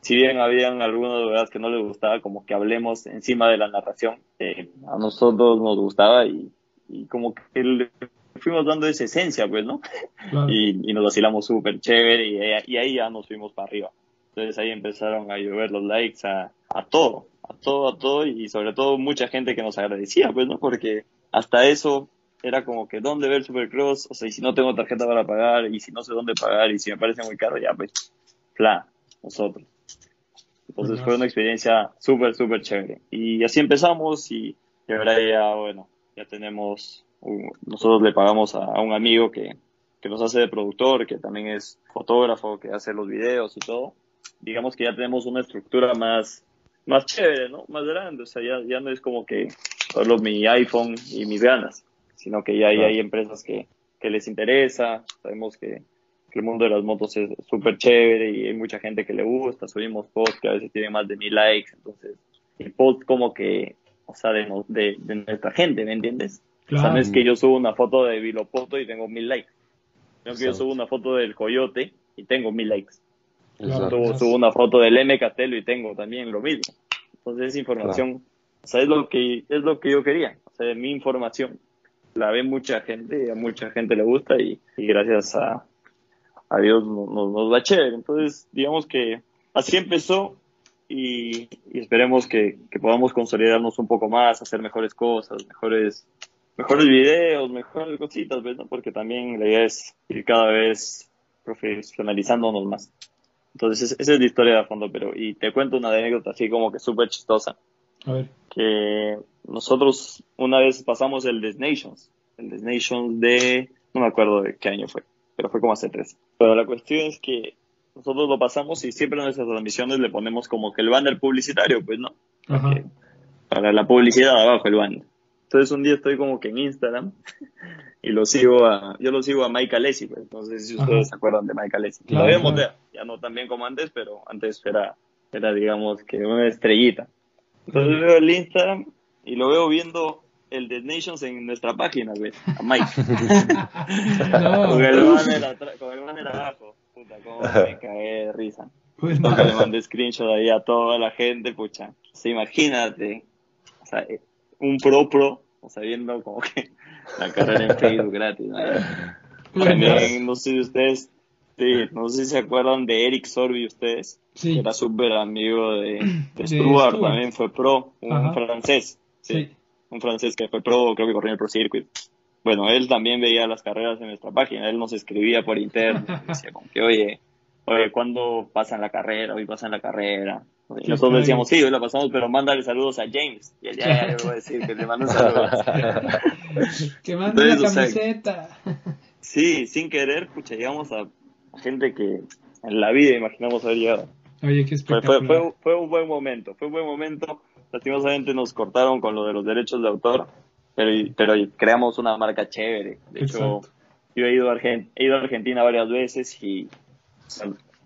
Si bien habían algunos de verdad que no les gustaba, como que hablemos encima de la narración, eh, a nosotros nos gustaba y, y como que le fuimos dando esa esencia, pues, ¿no? Claro. y, y nos vacilamos súper chévere y, ahí- y ahí ya nos fuimos para arriba. Entonces ahí empezaron a llover los likes a, a todo, a todo, a todo y sobre todo mucha gente que nos agradecía, pues, ¿no? Porque hasta eso era como que dónde ver Supercross, o sea, y si no tengo tarjeta para pagar y si no sé dónde pagar y si me parece muy caro, ya pues, fla, nosotros. Entonces fue una experiencia súper, súper chévere. Y así empezamos y, y ahora ya, bueno, ya tenemos, un- nosotros le pagamos a, a un amigo que, que nos hace de productor, que también es fotógrafo, que hace los videos y todo. Digamos que ya tenemos una estructura más, más chévere, ¿no? Más grande. O sea, ya, ya no es como que solo mi iPhone y mis ganas, sino que ya, ya hay empresas que, que les interesa. Sabemos que, que el mundo de las motos es súper chévere y hay mucha gente que le gusta. Subimos posts que a veces tienen más de mil likes. Entonces, el post como que, o sea, de, de, de nuestra gente, ¿me entiendes? Claro. O sea, no es que yo subo una foto de Vilopoto y tengo mil likes. No que yo subo una foto del Coyote y tengo mil likes. Subo, subo, una foto del M Catelo y tengo también lo mismo. Entonces esa información, o sea, es lo que es lo que yo quería. O sea, mi información la ve mucha gente y a mucha gente le gusta y, gracias a, a Dios nos, nos, va chévere. Entonces, digamos que así empezó y, esperemos que, que, podamos consolidarnos un poco más, hacer mejores cosas, mejores, mejores videos, mejores cositas, ¿verdad? Porque también la idea es ir cada vez profesionalizándonos más. Entonces, esa es la historia de fondo, pero y te cuento una anécdota así como que súper chistosa. A ver. Que nosotros una vez pasamos el Nations, el Nations de, no me acuerdo de qué año fue, pero fue como hace tres. Pero la cuestión es que nosotros lo pasamos y siempre en nuestras transmisiones le ponemos como que el banner publicitario, pues no. Para la publicidad abajo el banner. Entonces un día estoy como que en Instagram y lo sigo a, yo lo sigo a Mike Alessi, pues no sé si ustedes se acuerdan de Mike Alessi. Claro, Todavía claro. ya no tan bien como antes, pero antes era, era digamos que una estrellita. Entonces veo el Instagram y lo veo viendo el The Nations en nuestra página, ¿ves? A Mike. con, el banner con el banner abajo. Puta, cómo me cagué de risa. Pues le mandé screenshot ahí a toda la gente, pucha. O imagínate. O sea, eh, un pro pro, o sea, viendo como que la carrera en Facebook gratis. ¿no? También, no sé si ustedes, sí, no sé si se acuerdan de Eric Sorbi ustedes. Sí. Que era súper amigo de, de, Stuart, también fue pro, un francés. Sí. Un francés que fue pro, creo que corrió en el Pro Circuit. Bueno, él también veía las carreras en nuestra página, él nos escribía por internet, decía como que, oye, oye, ¿cuándo pasan la carrera? Hoy pasan la carrera. Nosotros decíamos, sí, hoy la pasamos, pero mándale saludos a James. Y allá ya le voy a decir que le mando saludos. que mande la camiseta. sí, sin querer, pucha, llegamos a, gente que en la vida imaginamos haber llegado. Oye, qué fue, fue, fue, fue, un buen momento, fue un buen momento. Lastimosamente nos cortaron con lo de los derechos de autor, pero, pero creamos una marca chévere. De hecho, yo he ido, a he ido a Argentina varias veces y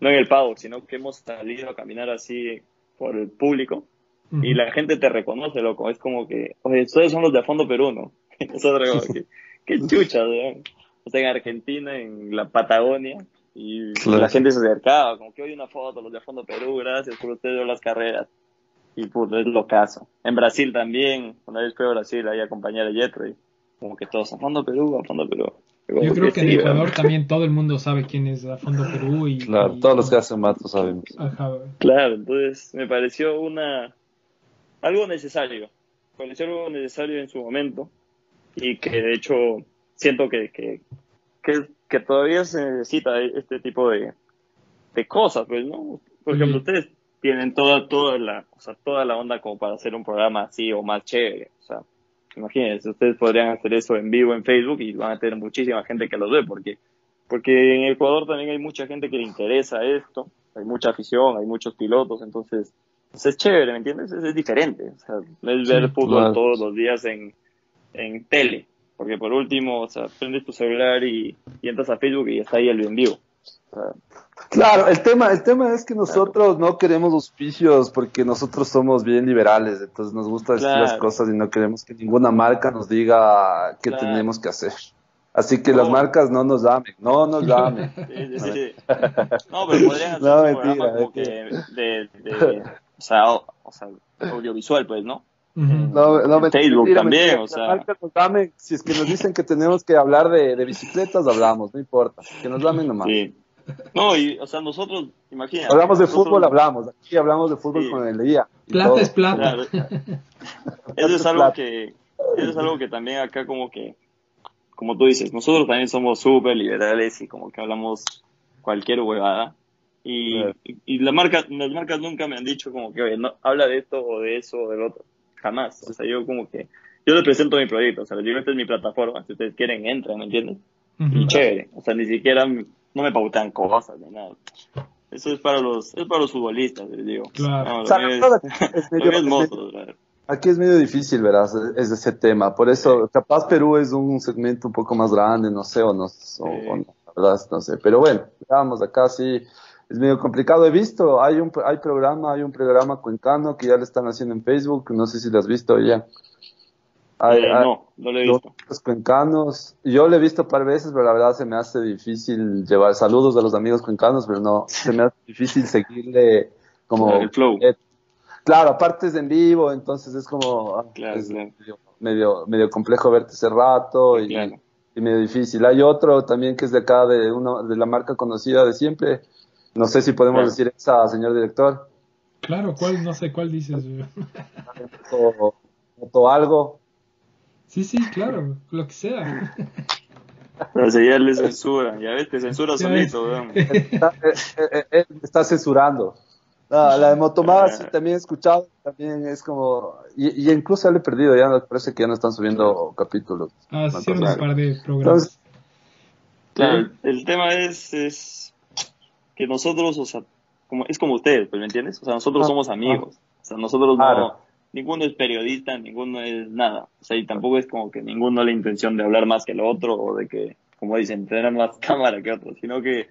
no en el paddock, sino que hemos salido a caminar así por el público y la gente te reconoce, loco. Es como que, oye, ustedes son los de Fondo Perú, ¿no? Nosotros, que, qué chucha, ¿no? O sea, en Argentina, en la Patagonia, y la gente se acercaba, como que hoy una foto, los de Fondo Perú, gracias por ustedes las carreras. Y pues es lo caso. En Brasil también, una vez fui a Brasil ahí a acompañar a Jetro y como que todos a Fondo Perú, a Fondo Perú. Yo creo que, en Ecuador también todo el mundo sabe quién es a Fondo Perú y... Claro, todos los que hacen matos sabemos. Claro, entonces me pareció una... algo necesario. Me pareció algo necesario en su momento y que de hecho siento que, que, que, todavía se necesita este tipo de, de cosas, pues, ¿no? Por ejemplo, ustedes tienen toda, toda la, o sea, toda la onda como para hacer un programa así o más chévere, o sea, Imagínense, ustedes podrían hacer eso en vivo en Facebook y van a tener muchísima gente que los ve, porque, porque en Ecuador también hay mucha gente que le interesa esto, hay mucha afición, hay muchos pilotos, entonces pues es chévere, ¿me entiendes? Es, diferente, o sea, no es ver fútbol todos los días en, en tele, porque por último, o sea, prendes tu celular y, y entras a Facebook y está ahí el en vivo. Claro, el tema, el tema es que nosotros no queremos auspicios porque nosotros somos bien liberales, entonces nos gusta decir las cosas y no queremos que ninguna marca nos diga qué tenemos que hacer. Así que las marcas no nos llamen, no nos llamen. Sí, sí, sí. No, pero podrían hacer no, un mentira, como que de, de, o, sea, o, sea, audiovisual, pues, ¿no? No, no, Facebook también, o sea. si es que nos dicen que tenemos que hablar de, de bicicletas, hablamos, no importa. Que nos llamen nomás. Sí. No, y, o sea, nosotros, imagínate. Hablamos de fútbol, hablamos. Aquí hablamos de fútbol con el día. Plata es plata. Eso es algo que, eso es algo que también acá como que, como tú dices, nosotros también somos súper liberales y como que hablamos cualquier huevada. Y, y, la marca, las marcas nunca me han dicho como que, oye, no, habla de esto o de eso o del otro. Jamás. O sea, yo como que, yo les presento mi proyecto. O sea, les digo, esta es mi plataforma. Si ustedes quieren, entran, ¿me entiendes? Y chévere. O sea, ni siquiera no me pautan cosas ni nada. Eso es para los, es para los futbolistas, les digo. Claro. aquí es medio difícil, verás, es ese tema. Por eso, capaz Perú es un segmento un poco más grande, no sé, o no, o, no la verdad, no sé. Pero bueno, vamos, acá sí es medio complicado. He visto, hay un hay programa, hay un programa cuencano que ya le están haciendo en Facebook, no sé si lo has visto ya. Eh, no, no lo he visto. Los cuencanos, yo lo he visto un par de veces, pero la verdad se me hace difícil llevar saludos a los amigos cuencanos, pero no, se me hace difícil seguirle como... El flow. Eh, claro, aparte es en vivo, entonces es como... ah, Claro, es claro. Medio, medio complejo verte ese rato y, Claro. y medio difícil. Hay otro también que es de acá, de, uno, de la marca conocida de siempre. No sé si podemos Claro. decir esa, señor director. Claro, ¿cuál? No sé cuál dices. o algo. Sí, sí, claro, lo que sea. Pero seguía le censura. Ya ves, te censura Ya solito, weón. Está, eh, eh, eh, está censurando. No, la de Motomar sí también he escuchado, también es como, y, y incluso ya lo he perdido, ya me parece que ya no están subiendo capítulos. Ah, sí, un par de programas. Entonces, Claro, el, el tema es, es que nosotros, o sea, como, es como ustedes, pues, ¿me entiendes? O sea, nosotros Ah, somos amigos. O sea, nosotros Claro. no, ninguno es periodista, ninguno es nada. O sea, y tampoco es como que ninguno la intención de hablar más que el otro o de que, como dicen, tener más cámara que otro, sino que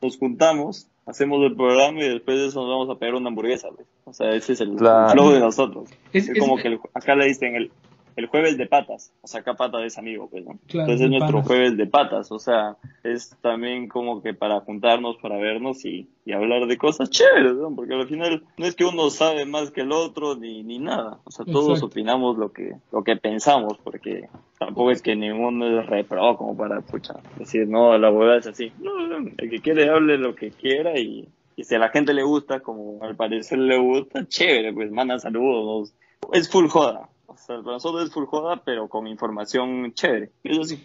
nos juntamos, hacemos el programa y después de eso nos vamos a pegar una hamburguesa. O sea, ese es el, Claro. flow de nosotros. Es- Es, es- como que el- acá le dicen el, el jueves de patas, o sea, acá pata es amigo, pues, ¿no? Claro, Entonces es nuestro panas. jueves de patas, o sea, es también como que para juntarnos, para vernos y, y hablar de cosas chéveres, ¿no? Porque al final no es que uno sabe más que el otro ni, ni nada, o sea, todos Exacto. opinamos lo que, lo que pensamos, porque tampoco es que ninguno es repro como para, pucha, decir, no, la hueá es así. No, no, el que quiere hable lo que quiera y, y si a la gente le gusta, como al parecer le gusta, chévere, pues manda saludos, es full joda. O sea, para nosotros es full joda, pero con información chévere. Eso sí.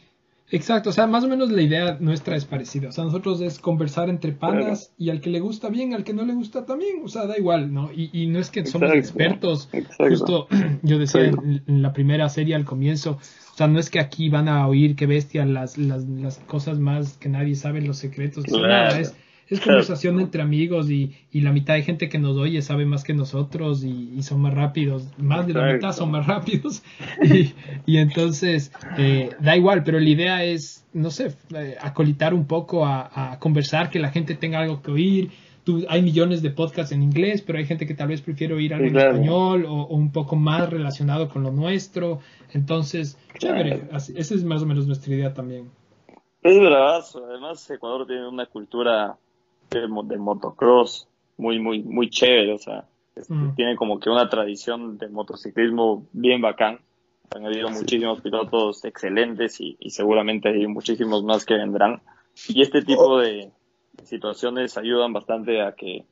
Exacto, o sea, más o menos la idea nuestra es parecida. O sea, nosotros es conversar entre panas y al que le gusta bien, al que no le gusta también, o sea, da igual, ¿no? Y, y no es que somos Exacto, expertos. exacto. Justo yo decía en, en la primera serie al comienzo, o sea, no es que aquí van a oír que bestia las, las, las cosas más que nadie sabe, los secretos, Claro. nada, es, es conversación entre amigos y, y la mitad de gente que nos oye sabe más que nosotros y, y son más rápidos, más de la mitad son más rápidos y, y entonces eh, da igual, pero la idea es, no sé, eh, acolitar un poco a, a conversar, que la gente tenga algo que oír. Tú, hay millones de podcasts en inglés, pero hay gente que tal vez prefiere oír algo Sí, claro. en español o, o un poco más relacionado con lo nuestro. Entonces, chévere, Claro. así- esa es más o menos nuestra idea también. Es bravazo. Además, Ecuador tiene una cultura de, de motocross muy, muy, muy chévere. O sea, este, Mm. tiene como que una tradición de motociclismo bien bacán. Han habido muchísimos pilotos excelentes y, y seguramente hay muchísimos más que vendrán. Y este tipo de situaciones ayudan bastante a que,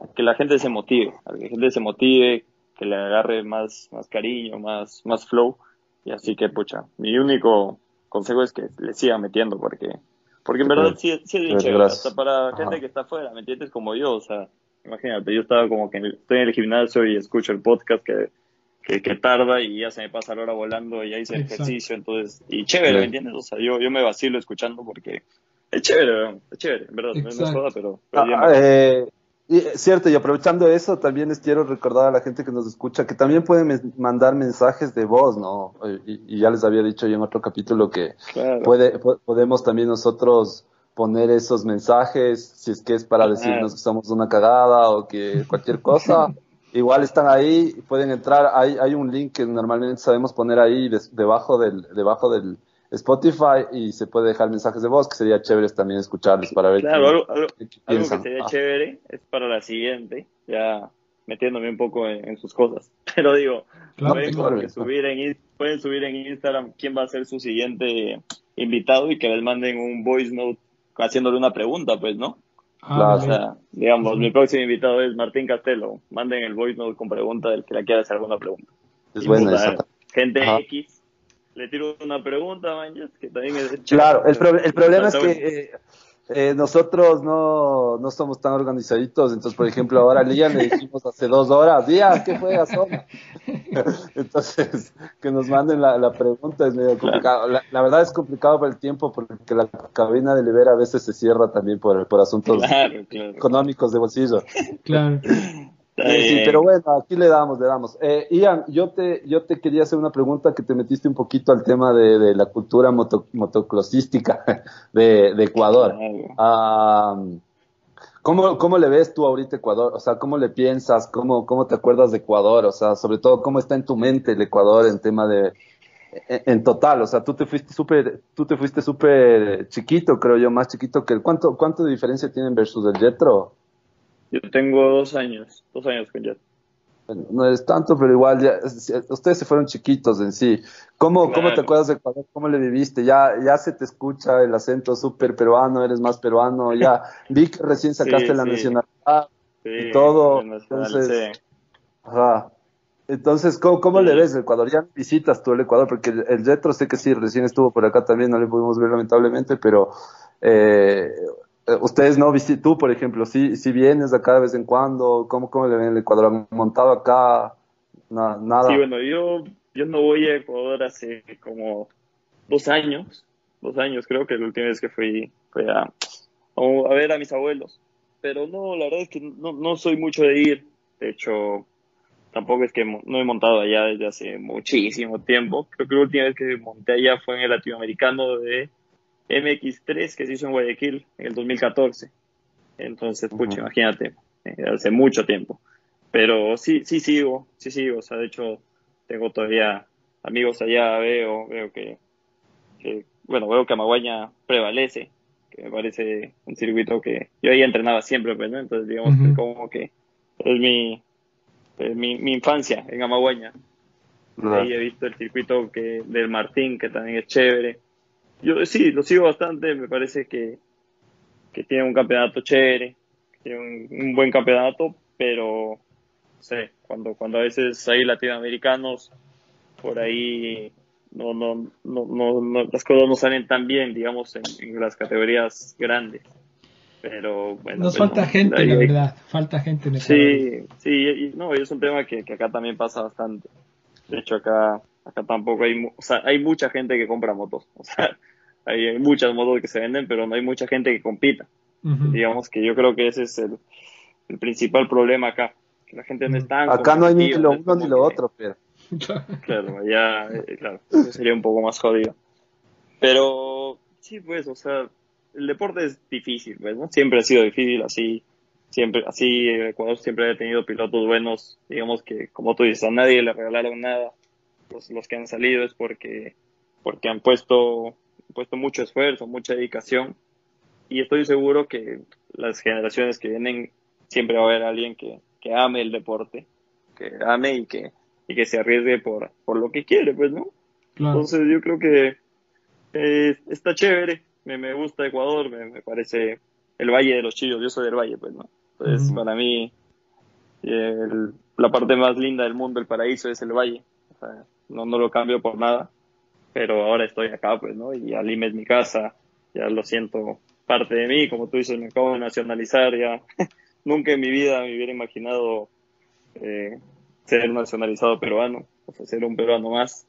a que la gente se motive, a que la gente se motive, que le agarre más, más cariño, más, más flow. Y así que, pucha, mi único consejo es que le sigan metiendo porque, porque en verdad sí, sí es bien chévere. Hasta para Ajá. gente que está afuera, ¿me entiendes? Como yo, o sea, imagínate, yo estaba como que en el- estoy en el gimnasio y escucho el podcast que, que, que tarda y ya se me pasa la hora volando y ya hice Exacto. ejercicio, entonces, y chévere, ¿me entiendes? O sea, yo, yo me vacilo escuchando porque es chévere, weón, es chévere, en verdad, no- no es joda, pero, pero bien Ah, eh, y, eh, cierto, y aprovechando eso, también les quiero recordar a la gente que nos escucha que también pueden mandar mensajes de voz, ¿no? Eh, Y, y ya les había dicho yo en otro capítulo que claro. puede, po- podemos también nosotros poner esos mensajes, si es que es para Claro. decirnos que somos una cagada o que cualquier cosa. Igual están ahí, pueden entrar, hay, hay un link que normalmente sabemos poner ahí des- debajo del, debajo del Spotify y se puede dejar mensajes de voz, que sería chévere también escucharles para ver Claro, qué- algo, algo, qué algo que sería Ah. chévere es para la siguiente, ya metiéndome un poco en, en sus cosas. Pero digo, Claro, pueden, claro. como que subir en, in- pueden subir en Instagram quién va a ser su siguiente invitado y que les manden un voice note haciéndole una pregunta, pues, ¿no? Ah, Claro. O sea, digamos, mi próximo invitado es Martín Castelo. Manden el voice note con pregunta del que le quiera hacer alguna pregunta. Es Y, buena puta, esa. Gente Ajá. X, le tiro una pregunta, man, que también es. Claro, el, pro- el problema es que eh, eh, nosotros no, no somos tan organizaditos. Entonces, por ejemplo, ahora a Lian le dijimos hace dos horas, Día, ¿qué fue a zona? Entonces, que nos manden la, la pregunta es medio complicado. La, la verdad es complicado por el tiempo porque la cabina de Libera a veces se cierra también por, por asuntos Claro, claro. económicos de bolsillo. Claro. Sí, sí, bien. pero bueno, aquí le damos, le damos. Eh, Ian, yo te, yo te quería hacer una pregunta que te metiste un poquito al tema de, de la cultura moto, motocrossística de, de Ecuador. ¿cómo, ¿Cómo le ves tú ahorita Ecuador? O sea, ¿cómo le piensas? ¿Cómo, ¿Cómo te acuerdas de Ecuador? O sea, sobre todo, ¿cómo está en tu mente el Ecuador en tema de, en, total, o sea, tú te fuiste súper, tú te fuiste súper chiquito, creo yo, más chiquito que el, ¿cuánto, cuánto de diferencia tienen versus el Jetro? Yo tengo dos años, dos años con Jetro. No es tanto, pero igual ya, ustedes se fueron chiquitos en sí. ¿Cómo, ¿cómo te acuerdas de Ecuador? ¿Cómo le viviste? Ya, ya se te escucha el acento súper peruano, eres más peruano, ya vi que recién sacaste la nacionalidad y todo. Entonces, ajá. Entonces, ¿cómo, cómo le ves el Ecuador? Ya visitas tú el Ecuador, porque el, el, Retro sé que sí, recién estuvo por acá también, no le pudimos ver lamentablemente, pero eh, ustedes no visitan, tú por ejemplo, si, si vienes acá de vez en cuando, ¿cómo, cómo le ven el Ecuador? ¿Han montado acá? nada. Sí, bueno, yo, yo no voy a Ecuador hace como dos años, dos años creo que la última vez que fui fue a, a ver a mis abuelos, pero no, la verdad es que no, no soy mucho de ir, de hecho tampoco es que no he montado allá desde hace muchísimo tiempo. Creo que la última vez que monté allá fue en el latinoamericano de MX3 que se hizo en Guayaquil en el 2014. Entonces, pucha, imagínate, eh, hace mucho tiempo. Pero sí, sí sigo, sí sigo. O sea, de hecho, tengo todavía amigos allá, veo, veo que, bueno, veo que Amaguaña prevalece, que me parece un circuito que yo ahí entrenaba siempre, pues, ¿no? Entonces, digamos que como que es mi, eh, mi, mi, infancia en Amaguaña. Ahí he visto el circuito que, del Martín, que también es chévere. Yo sí, lo sigo bastante, me parece que, que tiene un campeonato chévere, tiene un, buen campeonato, pero no sé, cuando, cuando a veces hay latinoamericanos, por ahí no, no, no, no, las cosas no salen tan bien, digamos, en, en las categorías grandes. Pero bueno. Nos falta gente, la verdad. Falta gente en el Sí, sí, y, no, es un tema que, que, acá también pasa bastante. De hecho, acá, acá tampoco hay, o sea, hay mucha gente que compra motos. O sea, hay, muchas motos que se venden, pero no hay mucha gente que compita. Digamos que yo creo que ese es el, el principal problema acá. Que la gente no está. Acá no hay ni lo uno ni lo otro, pero. claro, allá, eh, claro, eso sería un poco más jodido. Pero sí, pues, o sea, el deporte es difícil, pues, ¿no? Siempre ha sido difícil, así, siempre, así Ecuador siempre ha tenido pilotos buenos, digamos que, como tú dices, a nadie le regalaron nada, los, los que han salido es porque, porque han puesto, puesto mucho esfuerzo, mucha dedicación, y estoy seguro que las generaciones que vienen siempre va a haber alguien que, que ame el deporte, que ame y que, y que se arriesgue por, por lo que quiere, pues, ¿no? Entonces yo creo que eh, está chévere, me, me gusta Ecuador, me, me, parece el Valle de los Chillos, yo soy del Valle, pues, ¿no? Entonces, para mí, el, la parte más linda del mundo, el paraíso, es el Valle. O sea, no, no lo cambio por nada, pero ahora estoy acá, pues, ¿no? Y Alime es mi casa, ya lo siento parte de mí, como tú dices, me acabo de nacionalizar, ya nunca en mi vida me hubiera imaginado eh, ser nacionalizado peruano, o sea, ser un peruano más.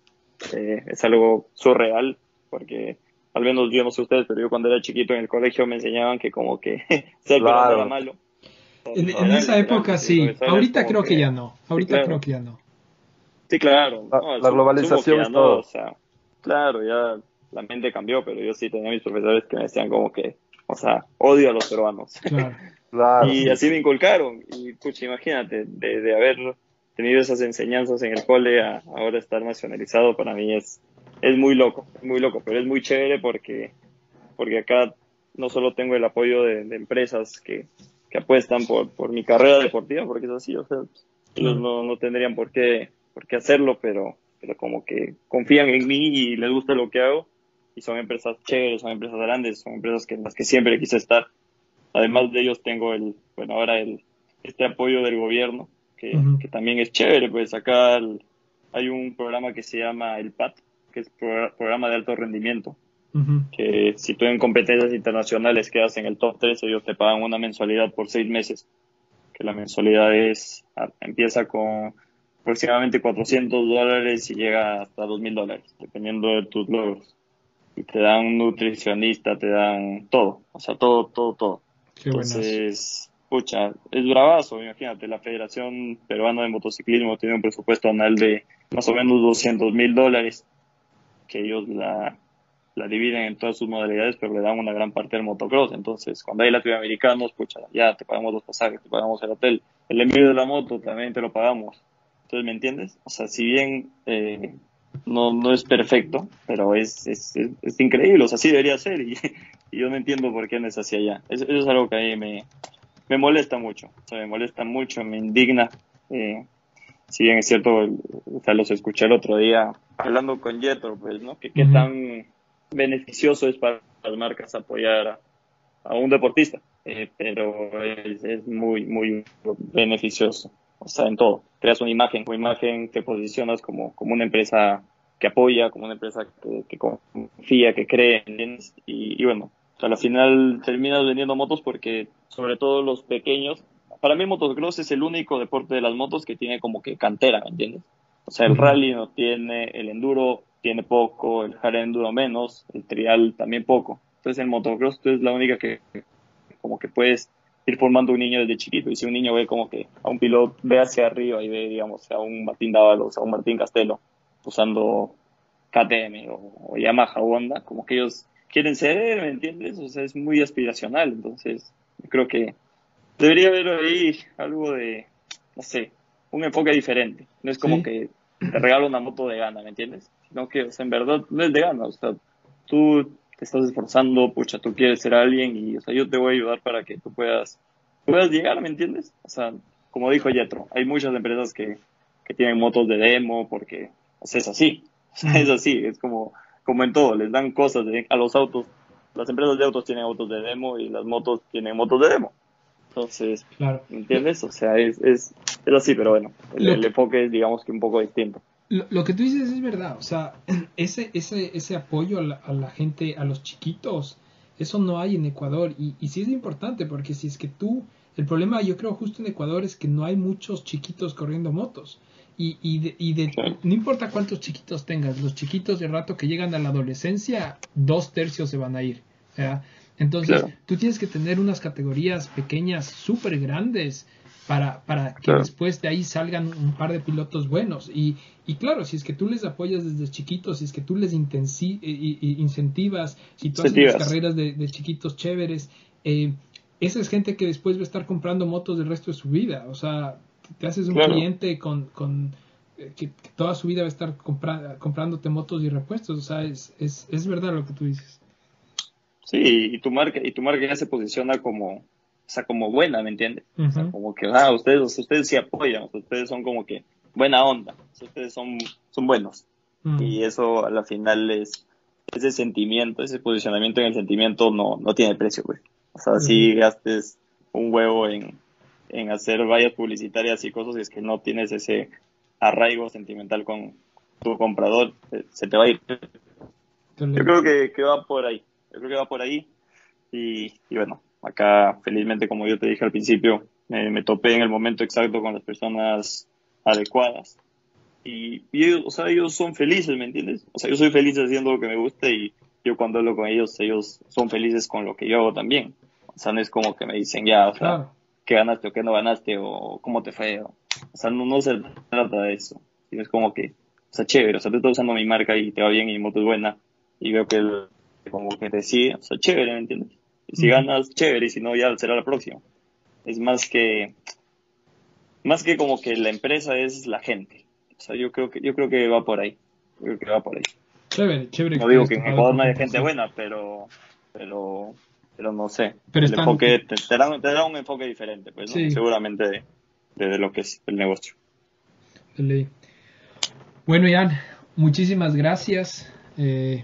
Eh, es algo surreal, porque al menos yo no sé ustedes, pero yo cuando era chiquito en el colegio me enseñaban que como que ser claro. era malo. En, en, esa época sí, ahorita creo que, ya no, ahorita creo que ya no. Sí, claro. La, no, la globalización es todo. O sea, claro, ya la mente cambió, pero yo sí tenía mis profesores que me decían como que, o sea, odio a los peruanos. Claro. claro. y así me inculcaron. Y pues imagínate, de, de haber tenido esas enseñanzas en el cole a ahora estar nacionalizado, para mí es, es muy loco, es muy loco, pero es muy chévere porque, porque acá no solo tengo el apoyo de, de empresas que, que, apuestan por, por mi carrera deportiva, porque es así, o sea, ellos no, no tendrían por qué, por qué hacerlo, pero, pero como que confían en mí y les gusta lo que hago, y son empresas chéveres, son empresas grandes, son empresas que, en las que siempre quise estar. Además de ellos tengo el, bueno, ahora el, este apoyo del gobierno, que, uh -huh. que también es chévere, pues acá el, hay un programa que se llama el PAT, que es pro, programa de alto rendimiento, uh -huh. que si tú en competencias internacionales quedas en el top 3, ellos te pagan una mensualidad por seis meses, que la mensualidad es, empieza con aproximadamente 400 dólares y llega hasta 2.000 dólares, dependiendo de tus logros. Y te dan un nutricionista, te dan todo, o sea, todo, todo, todo. Qué Entonces, pucha, es bravazo, imagínate, la Federación Peruana de Motociclismo tiene un presupuesto anual de más o menos 200 mil dólares que ellos la, la dividen en todas sus modalidades, pero le dan una gran parte del motocross. Entonces, cuando hay latinoamericanos, pucha, ya te pagamos los pasajes, te pagamos el hotel, el envío de la moto también te lo pagamos. Entonces, ¿me entiendes? O sea, si bien eh, no, no es perfecto, pero es, es, es, increíble, o sea, así debería ser y, yo no entiendo por qué no es así allá. Eso, es algo que a mí me, me molesta mucho, o sea, me molesta mucho, me indigna. Eh, si bien es cierto, o sea, los escuché el otro día hablando con Jetro, pues, ¿no? Que qué tan beneficioso es para las marcas apoyar a, un deportista, eh, pero es, es, muy, muy beneficioso, o sea, en todo. Creas una imagen, una imagen te posicionas como, como una empresa que apoya, como una empresa que, confía, que cree, Y, y bueno, o al final terminas vendiendo motos porque, sobre todo los pequeños, para mí motocross es el único deporte de las motos que tiene como que cantera, ¿me entiendes? O sea, el rally no tiene, el enduro tiene poco, el hard enduro menos, el trial también poco. Entonces el motocross es la única que como que puedes ir formando un niño desde chiquito. Y si un niño ve como que a un piloto ve hacia arriba y ve, digamos, a un Martín Dávalos, a un Martín Castelo usando KTM o, Yamaha o Honda, como que ellos quieren ser, ¿me entiendes? O sea, es muy aspiracional. Entonces, yo creo que debería haber ahí algo de, no sé, un enfoque diferente. No es como que te regalo una moto de gana, ¿me entiendes? Sino que, o sea, en verdad no es de gana. O sea, tú te estás esforzando, pucha, tú quieres ser alguien y, o sea, yo te voy a ayudar para que tú puedas, puedas llegar, ¿me entiendes? O sea, como dijo Yetro, hay muchas empresas que, que tienen motos de demo porque, o sea, es así. O sea, es así, es como, como en todo, les dan cosas a los autos. Las empresas de autos tienen autos de demo y las motos tienen motos de demo. Entonces, claro. ¿entiendes? O sea, es, es, es así, pero bueno, el, enfoque es digamos que un poco distinto. Lo, que tú dices es verdad, o sea, ese, ese, ese apoyo a la, gente, a los chiquitos, eso no hay en Ecuador y, y sí es importante porque si es que tú, el problema yo creo justo en Ecuador es que no hay muchos chiquitos corriendo motos. Y, y, de, y de, no importa cuántos chiquitos tengas, los chiquitos de rato que llegan a la adolescencia, dos tercios se van a ir. Entonces, tú tienes que tener unas categorías pequeñas súper grandes para, para que después de ahí salgan un par de pilotos buenos. Y, y claro, si es que tú les apoyas desde chiquitos, si es que tú les intensi incentivas, si tú haces las carreras de, de chiquitos chéveres, eh, esa es gente que después va a estar comprando motos el resto de su vida. O sea, te haces un cliente con, con eh, que, toda su vida va a estar comprándote motos y repuestos. O sea, es, es, es verdad lo que tú dices. Sí, y tu marca, y tu marca ya se posiciona como, o sea, como buena, ¿me entiendes? O sea, como que, ah, ustedes, ustedes sí apoyan, ustedes son como que buena onda, ustedes son, son buenos. Y eso a la final es, ese sentimiento, ese posicionamiento en el sentimiento no, no tiene precio, güey. O sea, si gastes un huevo en, en hacer vallas publicitarias y cosas y es que no tienes ese arraigo sentimental con tu comprador, se te va a ir. Yo creo que, que va por ahí. Yo creo que va por ahí. Y, bueno, acá felizmente, como yo te dije al principio, me, topé en el momento exacto con las personas adecuadas. Y, ellos, o sea, ellos son felices, ¿me entiendes? O sea, yo soy feliz haciendo lo que me gusta y yo cuando hablo con ellos, ellos son felices con lo que yo hago también. O sea, no es como que me dicen, ya, o sea, qué ganaste o qué no ganaste o cómo te fue. O, sea, no, no, se trata de eso. Sino es como que, o sea, chévere, o sea, tú estás usando mi marca y te va bien y mi moto es buena y veo que el, como que te sigue, o sea, chévere, ¿me entiendes? Y si ganas, chévere, y si no, ya será la próxima. Es más que, más que como que la empresa es la gente. O sea, yo creo que, yo creo que va por ahí. Yo creo que va por ahí. Chévere, chévere. No digo que en Ecuador no hay gente buena, pero, pero, pero no sé. Pero el enfoque, te, te, da, te, da, un enfoque diferente, pues, ¿no? seguramente de, de, lo que es el negocio. Bueno, Ian, muchísimas gracias. Eh,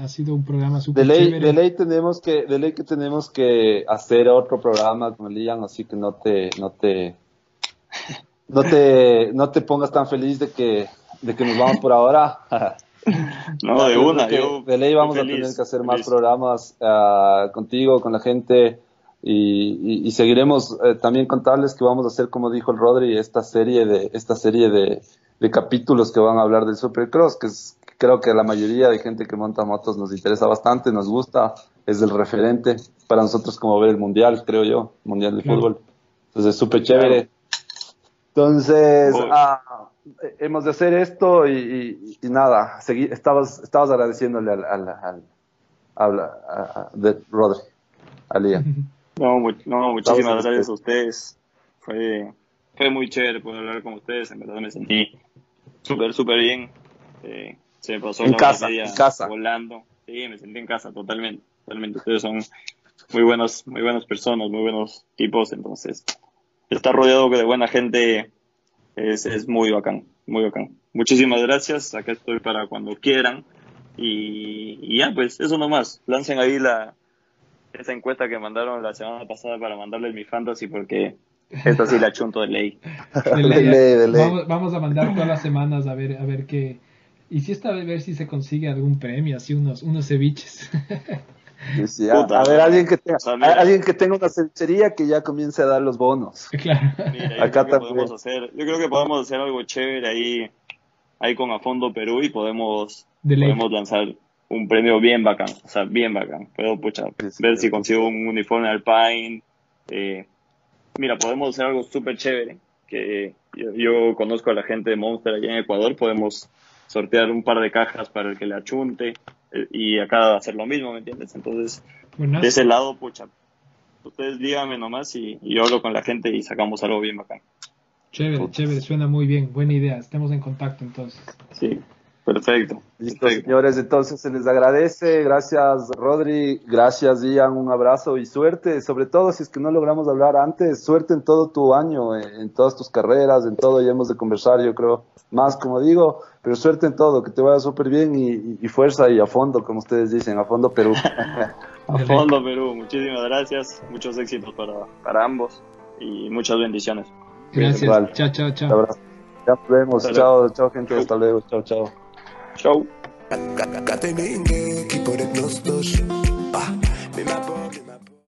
ha sido un programa súper de ley, De ley tenemos que, de ley que tenemos que hacer otro programa con Lian, así que no te, no te, no te, no te pongas tan feliz de que, de que nos vamos por ahora. no, de una, de ley vamos a tener que hacer más programas uh, contigo, con la gente. Y, y, seguiremos eh, también contarles que vamos a hacer, como dijo el Rodri, esta serie de, esta serie de, de capítulos que van a hablar del Supercross, que es, creo que la mayoría de gente que monta motos nos interesa bastante, nos gusta, es el referente para nosotros como ver el mundial, creo yo, mundial de fútbol. Entonces, súper chévere. Entonces, ah, hemos de hacer esto y, nada, seguir, estabas, estabas agradeciéndole al, al, al, a, de Rodri, a Lía. No, no muchísimas gracias a ustedes. Fue, fue muy chévere poder hablar con ustedes, en verdad me sentí súper, súper bien Eh, se me pasó en la casa, media en casa. volando. Sí, me sentí en casa totalmente, totalmente. Ustedes son muy buenos, muy buenas personas, muy buenos tipos, entonces estar rodeado de buena gente es, es muy bacán, muy bacán. Muchísimas gracias, acá estoy para cuando quieran y, y ya, pues eso nomás, lancen ahí la esa encuesta que mandaron la semana pasada para mandarles mi fantasy porque esta sí la chunto de ley. De ley. De ley, de ley. Vamos, vamos a mandar todas las semanas a ver, a ver qué. Y si esta vez ver si se consigue algún premio, así unos, unos ceviches. Sí, sí, a, Puta, a ver, alguien que, tenga, o sea, mira. alguien que tenga una cevichería que ya comience a dar los bonos. claro. Mira, Acá creo que también. podemos hacer, yo creo que podemos hacer algo chévere ahí, ahí con A Fondo Perú y podemos, podemos lanzar un premio bien bacán, o sea, bien bacán. Puedo pucha, Sí, sí, ver sí. si consigo un uniforme Alpine. Eh, mira, podemos hacer algo súper chévere, que yo, yo conozco a la gente de Monster allá en Ecuador, podemos sortear un par de cajas para el que le achunte eh, y acá hacer lo mismo, ¿me entiendes? Entonces, de ese lado, pucha, ustedes díganme nomás y, y yo hablo con la gente y sacamos algo bien bacán. Chévere, chévere, suena muy bien. Buena idea. Estemos en contacto entonces. Sí, perfecto. Listo, perfecto. señores, entonces se les agradece. Gracias, Rodri. Gracias, Ian. Un abrazo y suerte. Sobre todo, si es que no logramos hablar antes, suerte en todo tu año, en, en todas tus carreras, en todo. Ya hemos de conversar, yo creo, más, como digo, pero suerte en todo, que te vaya súper bien y, y- y fuerza y a fondo, como ustedes dicen, a fondo Perú. A fondo Perú, muchísimas gracias, muchos éxitos para, para ambos y muchas bendiciones. Gracias. Igual. Chao, chao, Un chao. abrazo. Ya nos vemos. Hasta Chao, chao, gente. Hasta luego. Chao, chao. Chau.